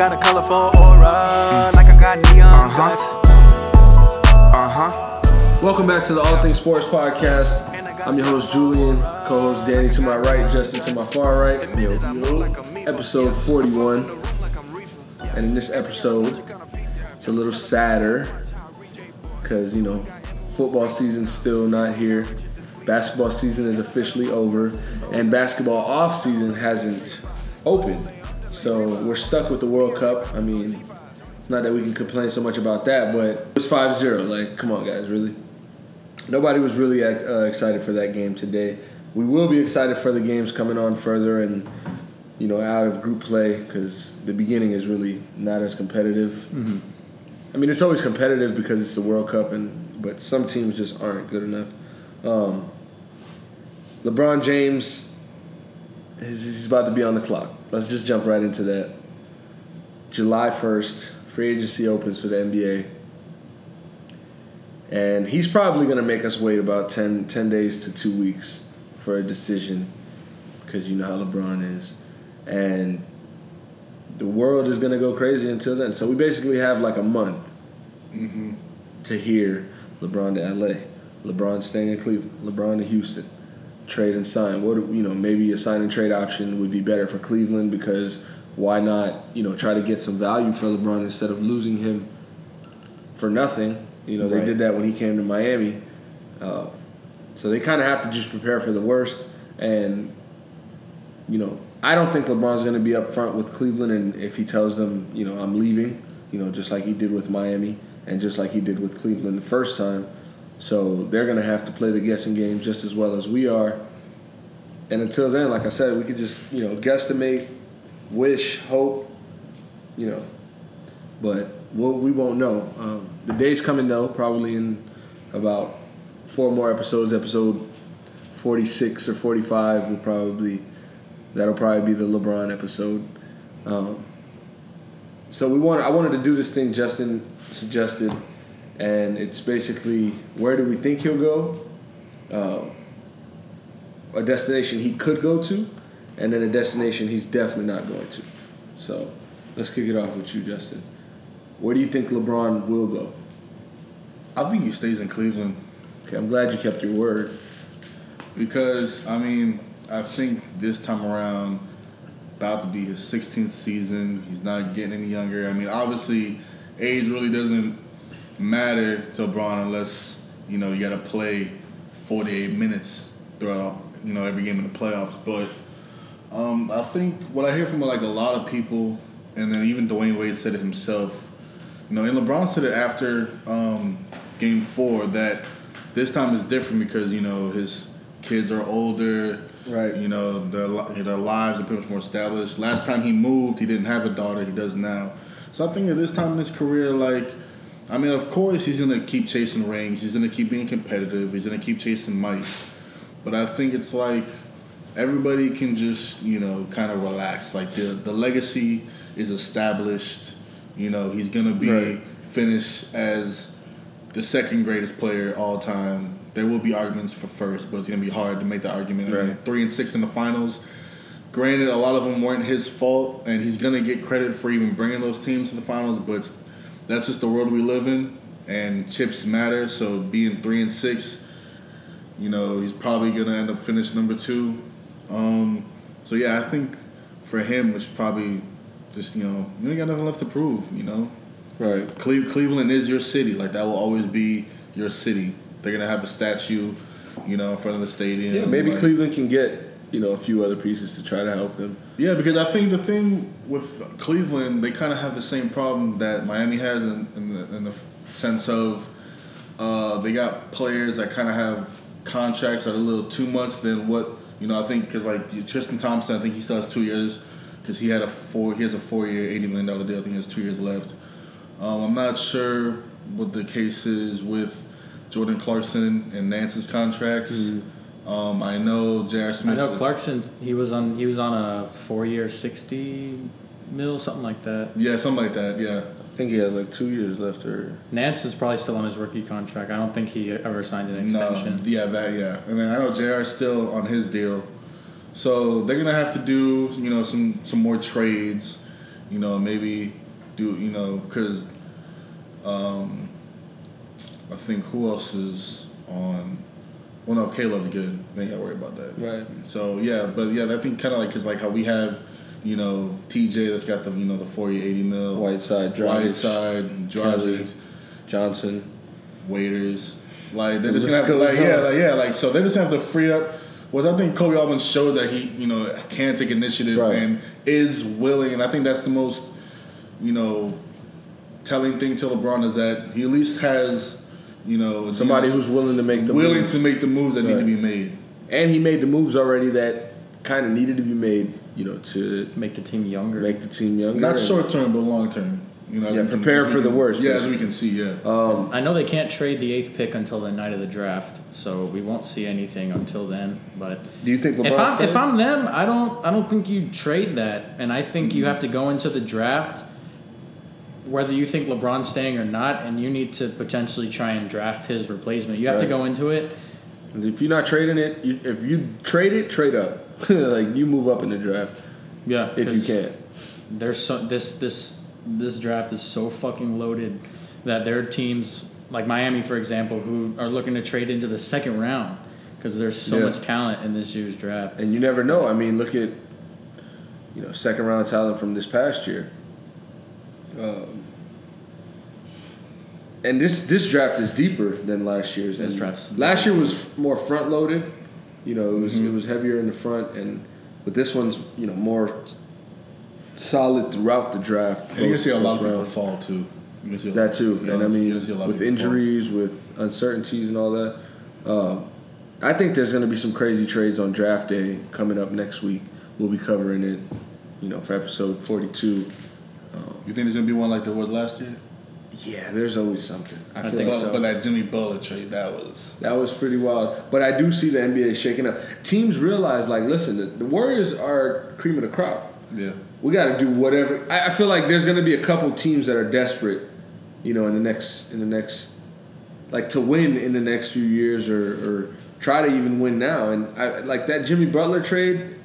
got a colorful aura, like I got neon guts. Uh huh. Welcome back to the All Things Sports Podcast. I'm your host Julian, co-host Danny to my right, Justin to my far right. Episode 41. And in this episode, it's a little sadder because you know football season's still not here. Basketball season is officially over, and basketball off season hasn't opened. So we're stuck with the World Cup. I mean, not that we can complain so much about that, but it was 5-0. Like, come on, guys, really. Nobody was really uh, excited for that game today. We will be excited for the games coming on further and you know out of group play because the beginning is really not as competitive. I mean, it's always competitive because it's the World Cup, and but some teams just aren't good enough. Um, LeBron James, he's, he's about to be on the clock. Let's just jump right into that. July first, free agency opens for the NBA, and he's probably going to make us wait about 10, 10 days to two weeks for a decision because you know how LeBron is, and the world is going to go crazy until then. So we basically have like a month mm-hmm. to hear LeBron to LA, LeBron staying in Cleveland, LeBron to Houston, trade and sign. What you know, maybe a sign and trade option would be better for Cleveland because why not you know try to get some value for LeBron instead of losing him for nothing. You know they Right. did that when he came to Miami, uh, so they kind of have to just prepare for the worst and you know, I don't think LeBron's going to be up front with Cleveland, and if he tells them, you know, I'm leaving, you know, just like he did with Miami and just like he did with Cleveland the first time. So they're going to have to play the guessing game just as well as we are. And until then, like I said, we could just, you know, guesstimate, wish, hope, you know, but we'll, we won't know. Um, the day's coming though, probably in about four more episodes. Episode 46 or 45 will probably that'll probably be the LeBron episode. Um, so we want I wanted to do this thing Justin suggested, and it's basically where do we think he'll go, uh, a destination he could go to, and then a destination he's definitely not going to. So let's kick it off with you, Justin. Where do you think LeBron will go? I think he stays in Cleveland Okay, I'm glad you kept your word. because I mean I think this time around about to be his 16th season. He's not getting any younger. I mean, obviously, age really doesn't matter to LeBron unless you know you got to play 48 minutes throughout you know every game in the playoffs. But um, I think what I hear from like a lot of people, and then even Dwyane Wade said it himself. You know, and LeBron said it after um, Game Four that this time is different because you know his kids are older. Right. You know their their lives are pretty much more established. Last time he moved, he didn't have a daughter. He does now. So I think at this time in his career, like, I mean, of course he's gonna keep chasing rings. He's gonna keep being competitive. He's gonna keep chasing might. But I think it's like everybody can just you know kind of relax. Like the the legacy is established. You know he's gonna be Right. finished as the second greatest player all time. There will be arguments for first, but it's gonna be hard to make the argument. I mean, three and six in the finals. Granted, a lot of them weren't his fault, and he's gonna get credit for even bringing those teams to the finals. But it's- that's just the world we live in, and chips matter. So being three and six, you know, he's probably gonna end up finish number two. Um, so yeah, I think for him, it's probably just you know, you ain't got nothing left to prove. You know, Right. Cle- Cleveland is your city. Like that will always be your city. They're gonna have a statue, you know, in front of the stadium. Yeah, maybe like- Cleveland can get you know a few other pieces to try to help them. Yeah, because I think the thing with Cleveland, they kind of have the same problem that Miami has in, in, the, in the sense of uh, they got players that kind of have contracts that are a little too much than what you know. I think because like Tristan Thompson, I think he still has two years because he had a four. He has a four-year, eighty million dollar deal. I think he has two years left. Um, I'm not sure what the case is with Jordan Clarkson and Nance's contracts. Um, I know J.R. I know Clarkson. He was on. He was on a four-year, sixty mil, something like that. Yeah, something like that. Yeah. I think he has like two years left, or Nance is probably still on his rookie contract. I don't think he ever signed an extension. No, extension. yeah, that yeah, and then I know Jr. is still on his deal, so they're gonna have to do you know some some more trades, You know, maybe do you know because um, I think who else is on? Well, no, Caleb's good. They ain't got to worry about that. Right. So yeah, but yeah, I think kind of like because like how we have, you know, TJ that's got the you know the 40, 80 mil, Whiteside, Dragic, Whiteside. Dragic, Johnson. waiters. Like they're just gonna have to, like yeah, like, yeah, like so they just have to free up. Was I think Koby Altman showed that he you know can take initiative Right. and is willing, and I think that's the most you know telling thing to LeBron is that he at least has you know Somebody you know, who's willing to make the willing moves. to make the moves that need to be made. and he made the moves already that kind of needed to be made, you know, to Make the team younger. make the team younger. Not short term, but long term. You know, Yeah, we can- prepare as we for the worst, Yeah, as we can see. Yeah. Um, I know they can't trade the eighth pick until the night of the draft, so we won't see anything until then. But do you think LeBron? if I'm if I'm them, I don't I don't think you trade that, and I think you have to go into the draft. Whether you think LeBron's staying or not, and you need to potentially try and draft his replacement, you have to go into it. if you're not trading it, you, if you trade it, trade up. like you move up in the draft Yeah, if you can. There's so this this this draft is so fucking loaded that there are teams like Miami, for example, who are looking to trade into the second round because there's so Yeah. much talent in this year's draft. And you never know. I mean, look at you know second round talent from this past year. Um, and this this draft is deeper than last year's. This And draft's- last year was more front loaded. You know, it was Mm-hmm. it was heavier in the front, and but this one's you know more solid throughout the draft. And you're gonna see a lot of both people fall too. You're see a That too, you're and I mean see a lot with people fall. injuries, with uncertainties, and all that. Um, I think there's going to be some crazy trades on draft day coming up next week. We'll be covering it, you know, for episode 42. You think there's gonna be one like there was last year? Yeah, there's always something. I, I feel think like But, so. but that Jimmy Butler trade, that was that was pretty wild. But I do see the NBA shaking up. Teams realize, like, listen, the, the Warriors are cream of the crop. yeah. we got to do whatever. I, I feel like there's going to be a couple teams that are desperate, you know, in the next in the next, like to win in the next few years or or try to even win now. And I like that Jimmy Butler trade.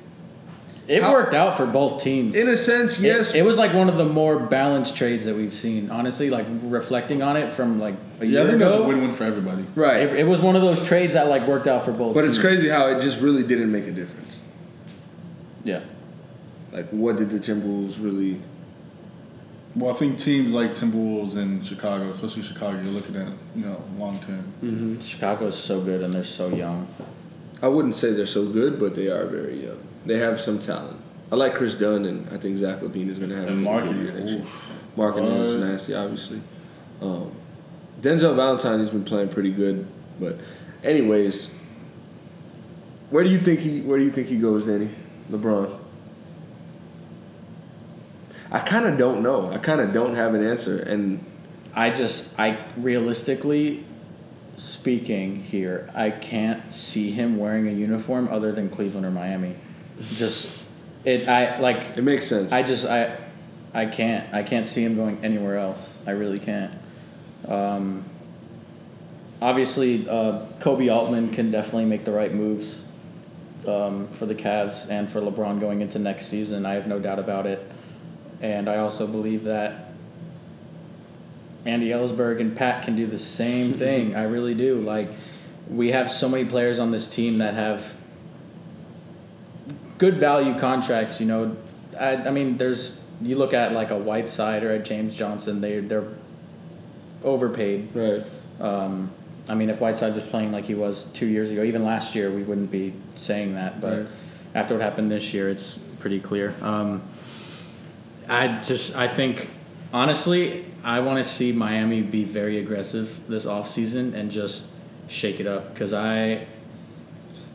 It How- worked out for both teams. In a sense, yes. It, was like one of the more balanced trades that we've seen. Honestly, like reflecting on it from like a Yeah, I year think that was a ago, win-win for everybody. right. it, it was one of those trades that like worked out for both. but it's crazy how it just really didn't make a difference. Yeah. Like, what did the Timberwolves really? Well, I think teams like Timberwolves and Chicago, especially Chicago, you're looking at you know long term. Mm-hmm. Chicago's so good and they're so young. I wouldn't say they're so good, but they are very young. They have some talent. I like Kris Dunn, and I think Zach LaVine is going to have And a really good Markkanen, year next year. oof. Markkanen is nasty, obviously. Um, Denzel Valentine has been playing pretty good, but anyways, where do you think he where do you think he goes, Danny? LeBron. I kind of don't know. I kind of don't have an answer, and I just, I realistically speaking here, I can't see him wearing a uniform other than Cleveland or Miami. Just, it, I like, it makes sense. I just, I, I can't, I can't see him going anywhere else. I really can't. Um, obviously, uh, Koby Altman can definitely make the right moves um, for the Cavs and for LeBron going into next season. I have no doubt about it. And I also believe that Andy Elisburg and Pat can do the same thing. I really do. Like, we have so many players on this team that have good value contracts. You know, I, I mean, there's you look at like a Whiteside or a James Johnson. They they're overpaid. right. Um, I mean, if Whiteside was playing like he was two years ago, even last year, we wouldn't be saying that. But Right. after what happened this year, it's pretty clear. Um, I just, I think, honestly, I want to see Miami be very aggressive this offseason and just shake it up because I.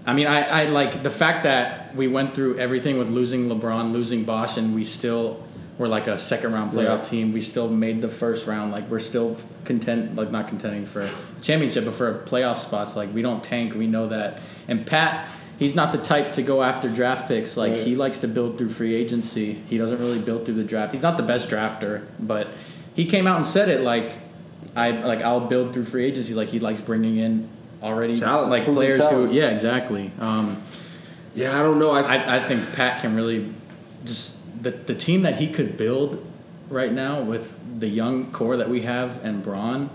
I mean, I, I like the fact that we went through everything with losing LeBron, losing Bosh, and we still were like a second round playoff Right. team. We still made the first round. Like we're still content, like not contending for a championship, but for playoff spots. Like we don't tank. We know that. And Pat, he's not the type to go after draft picks. Like Right. he likes to build through free agency. He doesn't really build through the draft. He's not the best drafter, but he came out and said it like. I like I'll build through free agency. Like he likes bringing in already Talent, like proven players talent. who yeah exactly. Um, Yeah, I don't know. I, I, I think Pat can really just the the team that he could build right now with the young core that we have and Bron.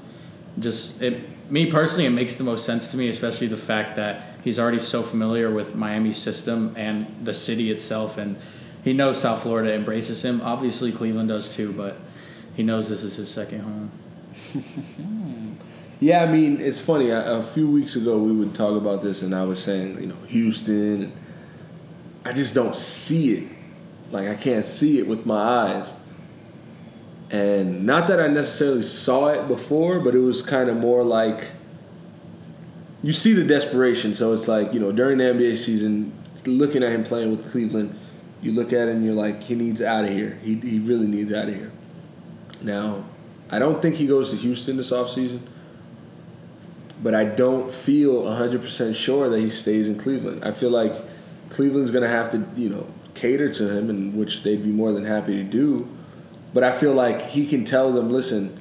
Just it me personally, it makes the most sense to me, especially the fact that he's already so familiar with Miami's system and the city itself, and he knows South Florida embraces him. Obviously, Cleveland does too, but he knows this is his second home. Yeah, I mean, it's funny. A, few weeks ago, we would talk about this, and I was saying, you know, Houston. I just don't see it. Like, I can't see it with my eyes. And not that I necessarily saw it before, but it was kind of more like you see the desperation. So it's like, you know, during the NBA season, looking at him playing with Cleveland, you look at him and you're like, he needs out of here. He, he really needs out of here. Now, I don't think he goes to Houston this offseason, but I don't feel 100% sure that he stays in Cleveland. I feel like Cleveland's going to have to, you know, cater to him, and which they'd be more than happy to do. But I feel like he can tell them, listen,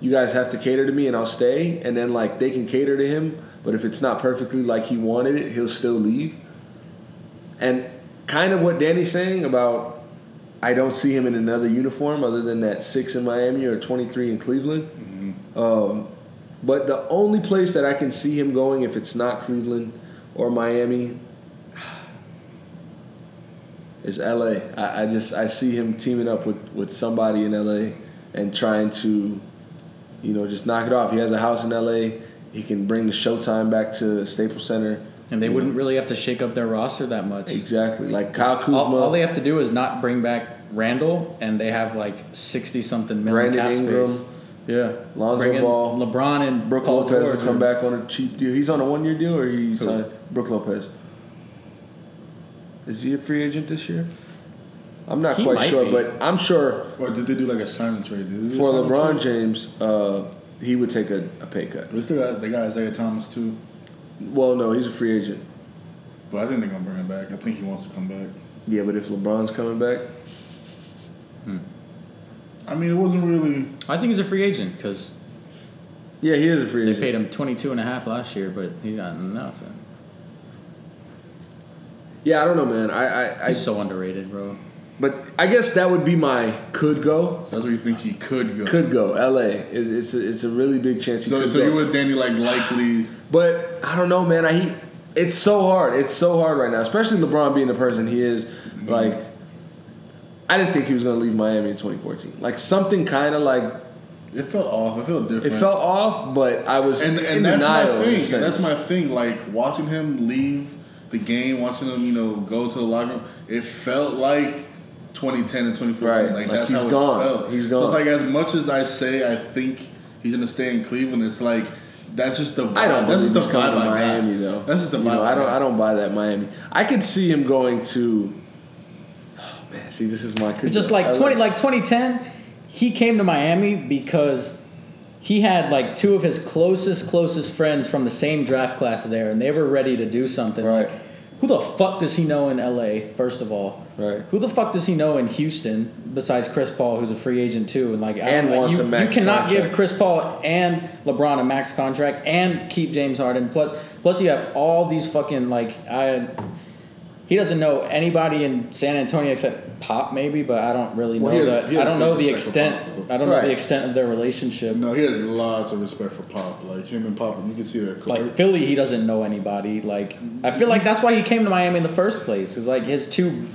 you guys have to cater to me and I'll stay. And then, like, they can cater to him, but if it's not perfectly like he wanted it, he'll still leave. And kind of what Danny's saying about I don't see him in another uniform other than that six in Miami or 23 in Cleveland. Um, but the only place that I can see him going, if it's not Cleveland or Miami, is LA. I, I just I see him teaming up with, with somebody in LA and trying to, you know, just knock it off. He has a house in LA. He can bring the Showtime back to Staples Center. And they You wouldn't know, really have to shake up their roster that much. exactly like Kyle Kuzma. All, all they have to do is not bring back Randle, and they have like sixty something million Brandon cap Ingram, space. Yeah, Lonzo Bring Ball, LeBron, and Brook Lopez George will come or- back on a cheap deal. He's on a one year deal or he signed Brook Lopez. Is he a free agent this year? I'm not He quite sure, be. but I'm sure Or did they do like a sign trade? Did they do a for sign LeBron trade? James, uh, he would take a, a pay cut. They still got they got Isaiah Thomas too, Well, no, he's a free agent. but I think they're gonna bring him back. I think he wants to come back. Yeah, but if LeBron's coming back, I mean, it wasn't really. I think he's a free agent because yeah, he is a free agent. they agent. paid him 22 and a half last year, but he got nothing. Yeah, I don't know, man. I, I, I He's so underrated, bro. but I guess that would be my could go. That's where you think he could go. Could go. L.A. It's, it's a, it's a really big chance he So, could so go. you with Danny like likely? But I don't know, man. I he, it's so hard. It's so hard right now, especially LeBron being the person he is. Like, I didn't think he was gonna leave Miami in 2014. Like something kind of like It felt off. It felt different. it felt off, but I was and in and that's my thing. That's my thing. Like watching him leave the game, watching him, you know, go to the locker room. It felt like 2010 and 2014. Right. Like, Like, that's how gone. it felt. He's So gone. it's like as much as I say I think he's gonna stay in Cleveland, it's like that's just the vibe. I don't that's just the vibe to got. Miami though. That's just the You know, I don't. I don't buy that Miami. I could see him going to. Man, see, this is my. It's just like 20, like 2010, he came to Miami because he had like two of his closest, closest friends from the same draft class there, and they were ready to do something. Right. Like, who the fuck does he know in LA? First of all, Right. Who the fuck does he know in Houston besides Chris Paul, who's a free agent too? And like, I And don't wants you, a max you cannot contract. give Chris Paul and LeBron a max contract and keep James Harden. Plus, plus you have all these fucking like I. He doesn't know anybody in San Antonio except Pop, maybe, but I don't really know Well, he has- that. I don't know the big respect for extent. Pop. I don't know the extent of their relationship. No, he has lots of respect for Pop. Like him and Pop, you can see that. Like Philly, he doesn't know anybody. Like I feel like that's why he came to Miami in the first place. Is like his two.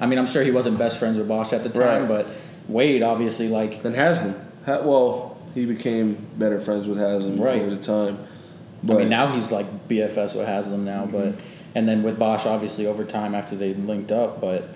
I mean, I'm sure he wasn't best friends with Bosh at the time, Right. but Wade obviously like And Haslem. Ha- well, he became better friends with Haslem Right. over the time. I mean, now he's like BFS with Haslem now, but mm-hmm. And then with Bosh, obviously over time after they linked up. But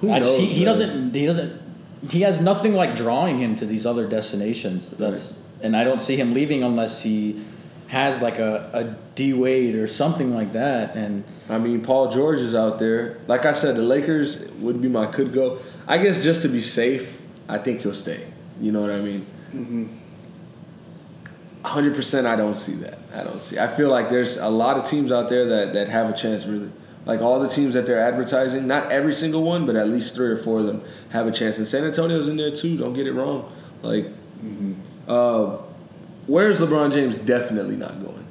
who I just, knows, he, he man? doesn't he doesn't he has nothing like drawing him to these other destinations. That's and I don't see him leaving unless he has like a, a D Wade or something like that. And I mean, Paul George is out there. Like I said, the Lakers would be my could go. I guess just to be safe, I think he'll stay. You know what I mean? Mm-hmm. Hundred percent. I don't see that. I don't see. I feel like there's a lot of teams out there that that have a chance. Really, like all the teams that they're advertising. Not every single one, but at least three or four of them have a chance. And San Antonio's in there too. Don't get it wrong. Like, uh, where's LeBron James? Definitely not going.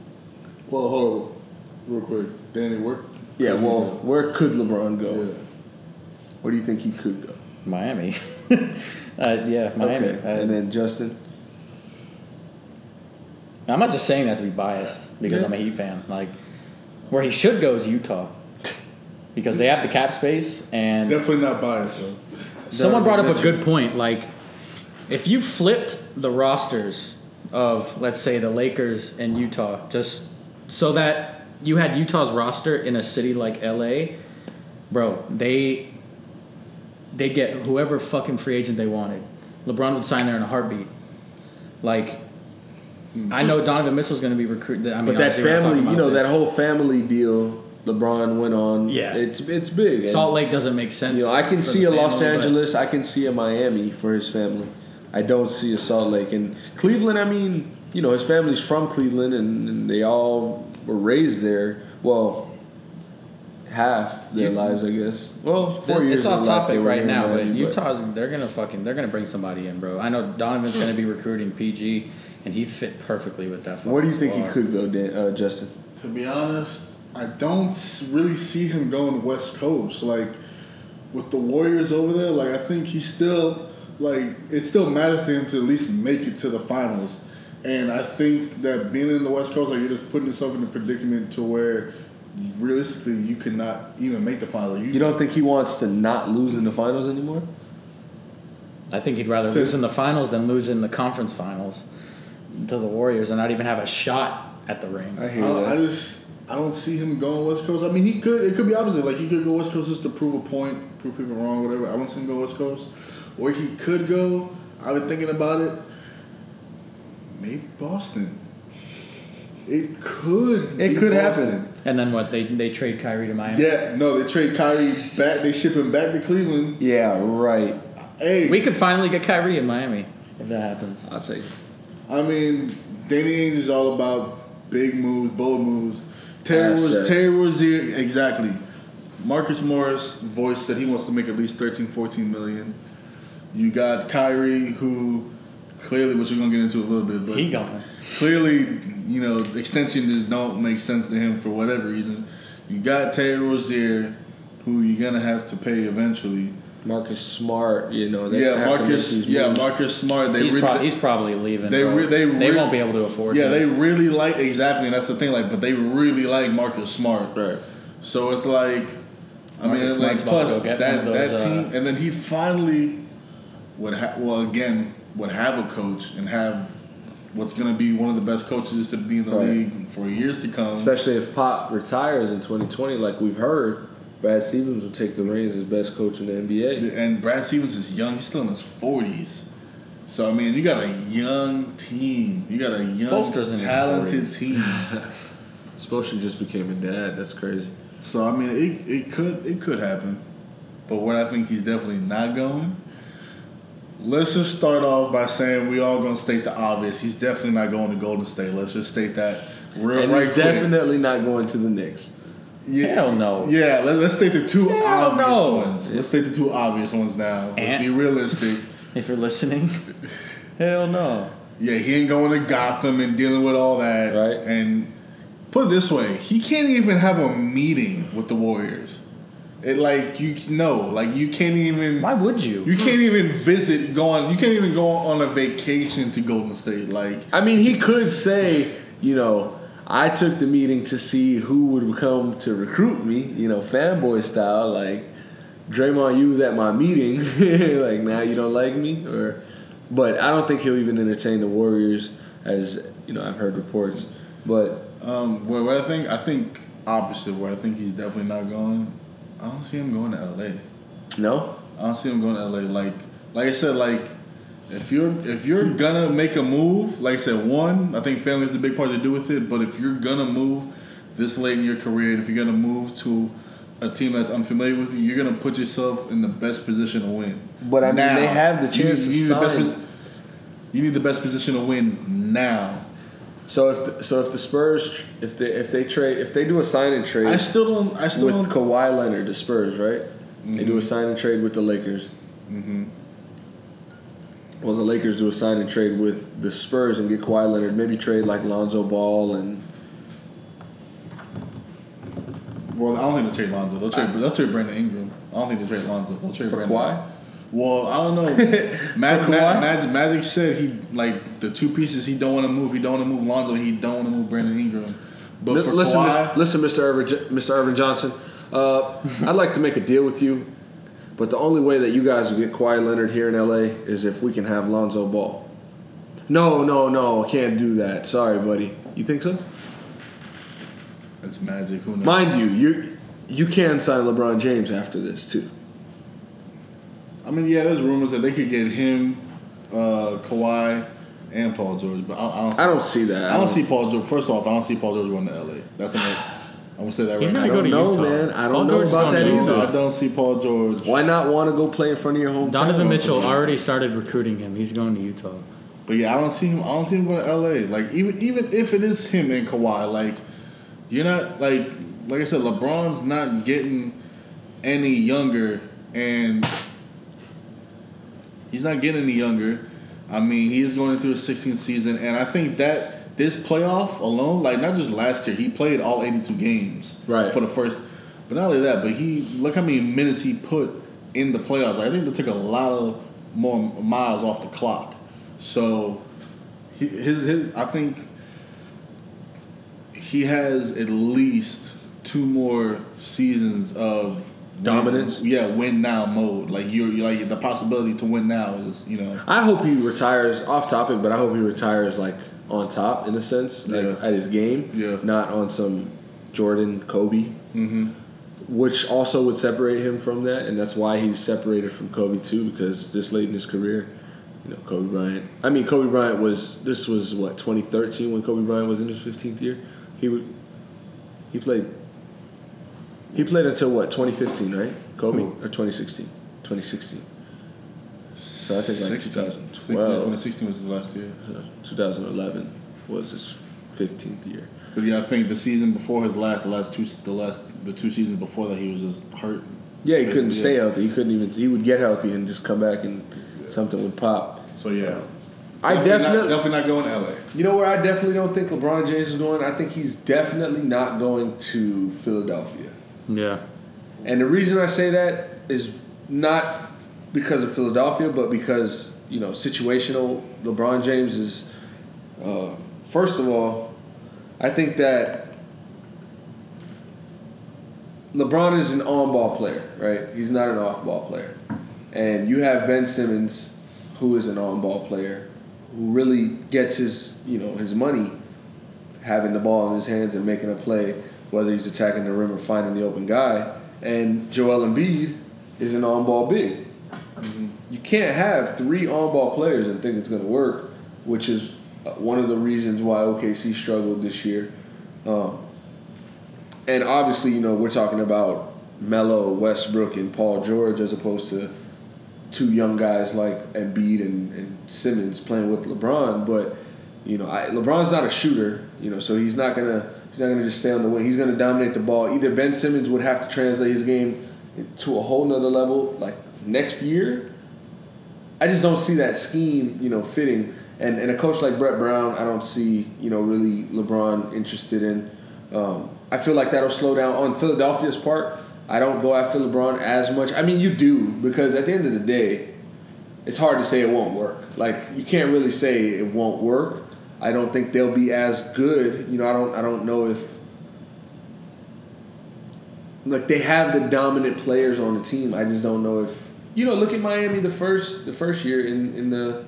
Well, hold on, real quick, Danny. Where? Yeah. Well, where could LeBron go? Yeah. Where do you think he could go? Miami. uh, yeah, Miami. Okay. Uh, and then Justin. I'm not just saying that to be biased because Yeah. I'm a Heat fan. Like, where he should go is Utah, because they have the cap space and Definitely not biased though. Someone brought up a good point. Like, if you flipped the rosters of, let's say, the Lakers and Utah, just so that you had Utah's roster in a city like LA, bro, they they get whoever fucking free agent they wanted. LeBron would sign there in a heartbeat. Like, Mm. I know Donovan Mitchell's going to be recruited. I mean, But that obviously we're not family, you know, about that whole family deal LeBron went on. Yeah. it's it's big. And, Salt Lake doesn't make sense. You know, I can see the a Los family, but- Angeles. I can see a Miami for his family. I don't see a Salt Lake and Cleveland. I mean, you know, his family's from Cleveland, and, and they all were raised there. Well, half their You- lives, I guess. Well, four This- years. it's of off their life topic right here in now, but Utah's they're gonna fucking they're gonna bring somebody in, bro. I know Donovan's gonna be recruiting PG, and he'd fit perfectly with that. Where do you fucking think he could go, Dan, uh, Justin? To be honest, I don't really see him going West Coast. Like with the Warriors over there, like I think he still like it still matters to him to at least make it to the finals. And I think that being in the West Coast, like you're just putting yourself in a predicament to where realistically you could not even make the finals. You don't think he wants to not lose in the finals anymore? I think he'd rather To- lose in the finals than lose in the conference finals to the Warriors and not even have a shot at the ring. I hear I, oh, that. I just I don't see him going West Coast. I mean, he could. It could be opposite. Like he could go West Coast just to prove a point, prove people wrong, whatever. I don't see him go West Coast. Or he could go. I've been thinking about it. Maybe Boston. It could. It be could Boston. happen. And then what? They they trade Kyrie to Miami. Yeah, no, they trade Kyrie back. They ship him back to Cleveland. yeah, right. Hey, We could finally get Kyrie in Miami if that happens. I'll say. I mean, Danny Ainge is all about big moves, bold moves. Terry was. Terry Rozier, exactly. Marcus Morris voiced that he wants to make at least 13, 14 million. You got Kyrie, who clearly, which we're gonna get into a little bit, but He going. clearly, you know, extension just don't make sense to him for whatever reason. You got Terry Rozier, who you're gonna have to pay eventually. Marcus Smart, you know. They yeah, have to make Marcus. Yeah, moves. Marcus Smart. They He's, really, prob- he's probably leaving. they bro. re- they re- won't be able to afford. Yeah, him. they really like exactly, and that's the thing. Like, but they really like Marcus Smart. Right. So it's like, I Marcus mean, it's like Smart's to plus get that one of that those, uh, team, and then he finally would have. Well, again, would have a coach and have what's going to be one of the best coaches to be in the Right. league for years to come. Especially if Pop retires in 2020, like we've heard, Brad Stevens will take the reins as best coach in the NBA. And Brad Stevens is young; he's still in his forties. So I mean, you got a young team. You got a young, Spoelstra's talented team. Spoelstra just became a dad. That's crazy. So I mean, it, it could it could happen, but where I think he's definitely not going. Let's just start off by saying we all gonna state the obvious. He's definitely not going to Golden State. Let's just state that real And right he's quick. definitely not going to the Knicks. Yeah, Hell no. Yeah, let, let's state the two Hell obvious no. ones. Let's state the two obvious ones now. Let's Ant- be realistic. If you're listening, hell no. Yeah, he ain't going to Gotham and dealing with all that. Right. And put it this way, he can't even have a meeting with the Warriors. It like you no, like you can't even. Why would you? You can't even visit. Go on. You can't even go on a vacation to Golden State. Like I mean, he could say, you know, I took the meeting to see who would come to recruit me, you know, fanboy style. Like, Draymond, you was at my meeting. like, now you don't like me? or But I don't think he'll even entertain the Warriors, as, you know, I've heard reports. But um, where, where I think I think opposite. Where I think he's definitely not going. I don't see him going to L.A. no? I don't see him going to LA. Like, like I said, like if you're if you're gonna make a move, like I said, one, I think family is the big part to do with it. But if you're gonna move this late in your career, and if you're gonna move to a team that's unfamiliar with you, you're gonna put yourself in the best position to win. But, I mean, they have the You chance to need the best sign- posi- you need the best position to win now. So if the, so if the Spurs if they if they trade if they do a sign and trade I still don't. I still with don't. Kawhi Leonard, the Spurs, right? They do a sign and trade with the Lakers. Mm-hmm. Well, the Lakers do a sign and trade with the Spurs and get Kawhi Leonard. Maybe trade like Lonzo Ball and Well, I don't think they'll trade Lonzo. They'll trade. they'll trade Brandon Ingram. I don't think they'll trade Lonzo. They'll trade For Brandon. Kawhi? Well, I don't know. Mag, Magic, Magic said he like the two pieces he don't want to move. He don't want to move Lonzo. He don't want to move Brandon Ingram. But for listen, Kawhi, Mis- listen, Mr. Earvin, Mr. Earvin Johnson. Uh, I'd like to make a deal with you, but the only way that you guys will get Kawhi Leonard here in LA is if we can have Lonzo Ball. No, no, no, can't do that. Sorry, buddy. You think so? it's Magic. Who knows? Mind you, you you can sign LeBron James after this too. I mean, yeah, there's rumors that they could get him, uh, Kawhi, and Paul George, but I, I don't. I don't see that. I don't see Paul George. First off, I don't see Paul George going to LA. That's an. I'm gonna say that He's right gonna now. go to know, Utah. man. I don't Paul know George is about going that to either. Utah. I don't see Paul George. Why not want to go play in front of your hometown? Donovan Mitchell already started recruiting him. He's going to Utah. But yeah, I don't see him. I don't see him going to LA. Like even even if it is him and Kawhi, like you're not like like I said, LeBron's not getting any younger, and he's not getting any younger. I mean, he's going into his 16th season, and I think that this playoff alone, like not just last year, he played all 82 games Right. for the first. But not only that, but he look how many minutes he put in the playoffs. I think they took a lot of more miles off the clock. So he, his his I think he has at least two more seasons of win- Dominance? yeah, win now mode. Like you're, you're like the possibility to win now is you know I hope he retires off topic, but I hope he retires like on top in a sense, like Yeah. at his game, Yeah. not on some Jordan, Kobe, mm-hmm. which also would separate him from that, and that's why he's separated from Kobe too, because this late in his career, you know, Kobe Bryant. I mean, Kobe Bryant was this was what 2013 when Kobe Bryant was in his 15th year. He would he played he played until what 2015, right? Kobe Who? or 2016, 2016. So I think like 16. 2012. 2016 was his last year. 2011 was his 15th year. But yeah, I think the season before his last, the last two, the last, the two seasons before that, he was just hurt. Yeah, he couldn't stay healthy. He couldn't even. He would get healthy and just come back and something would pop. So yeah, I not, definitely. definitely not going to LA. You know where I definitely don't think LeBron James is going. I think he's definitely not going to Philadelphia. Yeah. And the reason I say that is not because of Philadelphia, but because you know situational. LeBron James is, uh, first of all, I think that LeBron is an on-ball player, right? He's not an off-ball player, and you have Ben Simmons, who is an on-ball player, who really gets his you know his money having the ball in his hands and making a play, whether he's attacking the rim or finding the open guy. And Joel Embiid is an on-ball big. You can't have three on-ball players and think it's going to work, which is uh, one of the reasons why OKC struggled this year. Um, and obviously, you know, we're talking about Melo, Westbrook, and Paul George as opposed to two young guys like Embiid and, and Simmons playing with LeBron. But you know, I, LeBron's not a shooter, you know, so he's not gonna he's not gonna just stay on the wing. He's gonna dominate the ball. Either Ben Simmons would have to translate his game to a whole nother level, like next year. I just don't see that scheme, you know, fitting. And and a coach like Brett Brown, I don't see, you know, really LeBron interested in. Um, I feel like that'll slow down on Philadelphia's part. I don't go after LeBron as much. I mean, you do because at the end of the day, it's hard to say it won't work. Like you can't really say it won't work. I don't think they'll be as good. You know, I don't I don't know if like they have the dominant players on the team. I just don't know if you know. Look at Miami the first the first year in in the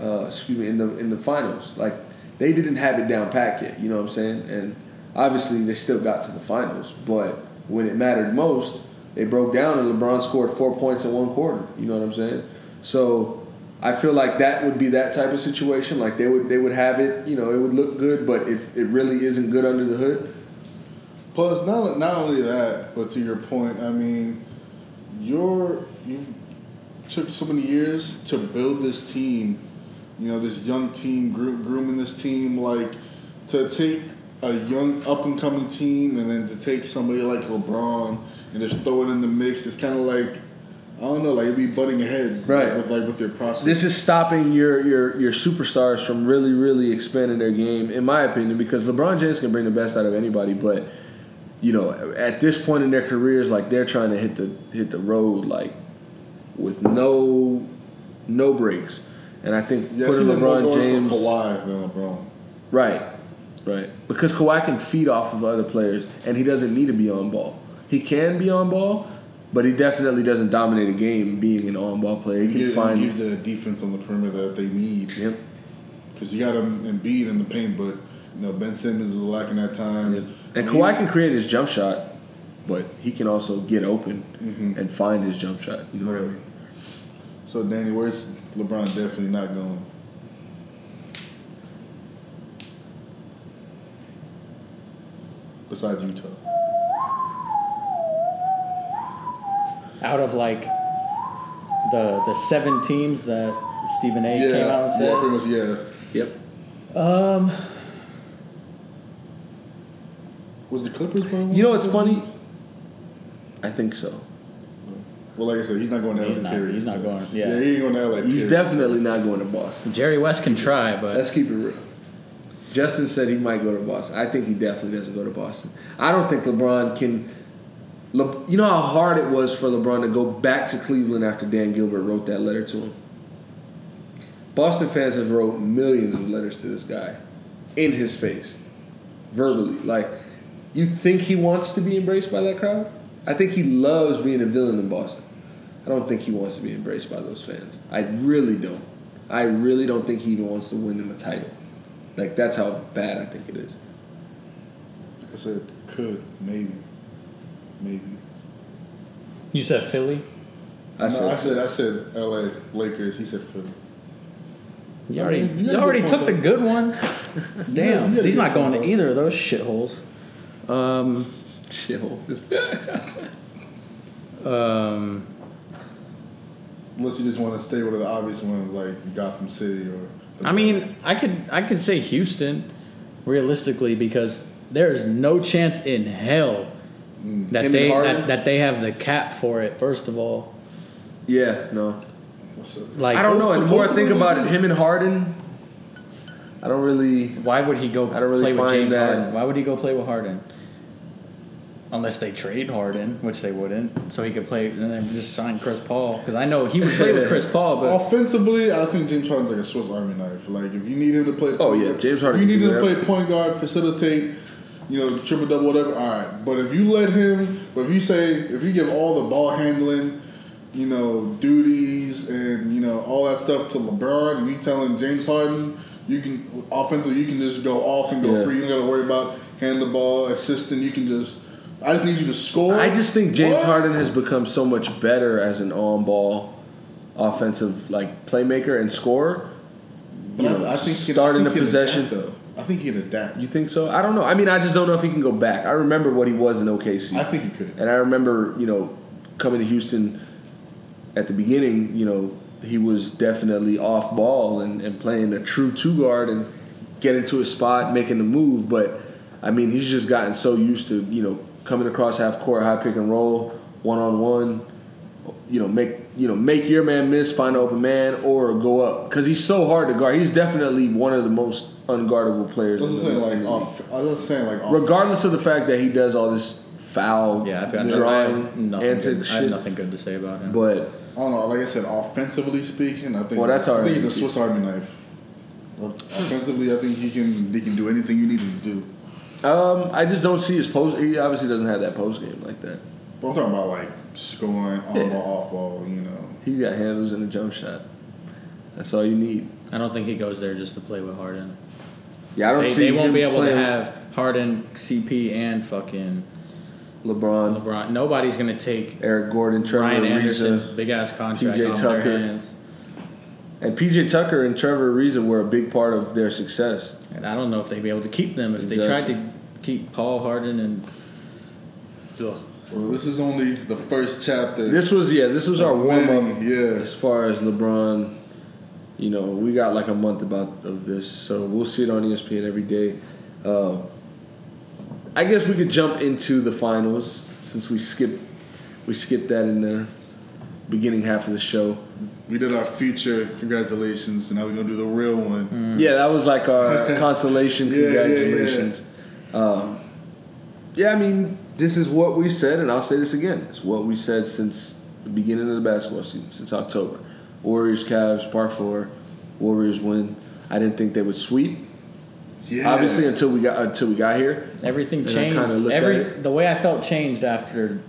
uh, excuse me in the in the finals. Like they didn't have it down pat yet. You know what I'm saying? And obviously they still got to the finals, but when it mattered most, they broke down and LeBron scored four points in one quarter. You know what I'm saying? So I feel like that would be that type of situation. Like they would they would have it. You know, it would look good, but it, it really isn't good under the hood. Plus, not not only that, but to your point, I mean, you're you've took so many years to build this team. You know, this young team, gro- grooming this team, like to take a young up and coming team, and then to take somebody like LeBron and just throw it in the mix. It's kind of like I don't know, like it'd be butting heads, Right. With like with your process. This is stopping your, your your superstars from really really expanding their game, in my opinion, because LeBron James can bring the best out of anybody, but you know, at this point in their careers, like they're trying to hit the hit the road like with no no breaks. And I think Yeah, putting see them more LeBron James Kawhi than LeBron. Right, right. Because Kawhi can feed off of other players, and he doesn't need to be on ball. He can be on ball, but he definitely doesn't dominate a game being an on ball player. He He can gives, find. he gives it a defense on the perimeter that they need. Yep. Because you got him Embiid in the paint, but you know Ben Simmons is lacking at times. And I mean, Kawhi can create his jump shot, but he can also get open Mm-hmm. and find his jump shot. You know what I mean? So Danny, where's LeBron definitely not going? Besides Utah. Out of like the the seven teams that Stephen A. came out and said. yeah, pretty much, yeah. Yep. Um, Was the Clippers going? You know what's funny? I think so. Well, like I said, he's not going to LA. He's not- period. he's not going- yeah. yeah, he ain't going to LA. He's definitely not going to Boston. Jerry West can try, but Let's keep it real. Justin said he might go to Boston. I think he definitely doesn't go to Boston. I don't think LeBron can. Le, you know how hard it was for LeBron to go back to Cleveland after Dan Gilbert wrote that letter to him. Boston fans have wrote millions of letters to this guy, in his face, verbally. Like, you think he wants to be embraced by that crowd? I think he loves being a villain in Boston. I don't think he wants to be embraced by those fans. I really don't. I really don't think he even wants to win them a title. Like that's how bad I think it is. I said could maybe, maybe. you said Philly. I No, said, I said I said L.A. Lakers. He said Philly. you I already mean, you you, already took the good ones. Damn, you got a he's not going to either of those shitholes. Um, shithole. Um, Unless you just want to stay with the obvious ones like Gotham City or. I mean, I could I could say Houston, realistically, because there is no chance in hell mm. that Him they that, that they have the cap for it. First of all, yeah, no. Like I don't know. And the more I think about it, him and Harden, I don't really. why would he go I don't really play with find James that- Harden? Why would he go play with Harden? Unless they trade Harden, which they wouldn't, so he could play and then just sign Chris Paul. Because I know he would play with Chris Paul, but Offensively, I think James Harden's like a Swiss Army knife. Like if you need him to play, Oh, yeah, James Harden If you need him to play point guard, facilitate, you know, triple double, whatever. All right, but if you let him, but if you say if you give all the ball handling, you know, duties and you know all that stuff to LeBron, and you telling James Harden, you can offensively, you can just go off and go Yeah. free. You don't got to worry about hand the ball, assisting. You can just. I just need you to score. I just think James What? Harden has become so much better as an on-ball offensive like playmaker and scorer. But you I, know, I think he- starting the possession. adapt, though. I think he'd adapt. You think so? I don't know. I mean, I just don't know if he can go back. I remember what he was in OKC. I think he could. And I remember, you know, coming to Houston at the beginning, you know, he was definitely off ball and, and playing a true two guard and getting to a spot, making the move. But I mean, he's just gotten so used to, you know, coming across half court, high pick and roll, one on one, you know, make you know, make your man miss, find an open man, or go up. Because he's so hard to guard. He's definitely one of the most unguardable players. In I'm the- saying. Like league. off. I was saying like off. regardless of the fact that he does all this foul yeah, I've got Yeah. I drawing have nothing. antic Good, I have nothing good to say about him. But I don't know. Like I said, offensively speaking, I think. Well, that's I think he's a Swiss Army knife. Offensively, I think he can. He can do anything you need him to do. Um, I just don't see his post. He obviously doesn't have that post game like that. But I'm talking about like scoring on Yeah. ball, off ball. You know. He got handles and a jump shot. That's all you need. I don't think he goes there just to play with Harden. Yeah, I don't They, see they won't him be able to have Harden, CP, and fucking LeBron, LeBron. Nobody's gonna take Eric Gordon, Trevor Ryan Ariza, Anderson's big ass contract PJ Tucker. their hands. and PJ Tucker and Trevor Ariza were a big part of their success. And I don't know if they'd be able to keep them if they tried to keep Paul Harden and. Ugh. Well, this is only the first chapter. This was yeah, this was our warm up. Yeah. As far as LeBron, you know, we got like a month about of this, so we'll see it on ESPN every day. Uh, I guess we could jump into the finals since we skipped we skipped that in the beginning half of the show. We did our future congratulations, and now we're gonna do the real one. Yeah, that was like our consolation. Yeah, yeah, yeah. Congratulations. Um, yeah, I mean, this is what we said, and I'll say this again. It's what we said since the beginning of the basketball season, since October. Warriors, Cavs, par four. Warriors win. I didn't think they would sweep. Yeah. Obviously, until we got until we got here. Everything And changed. kinda looked at Every it. the way I felt changed after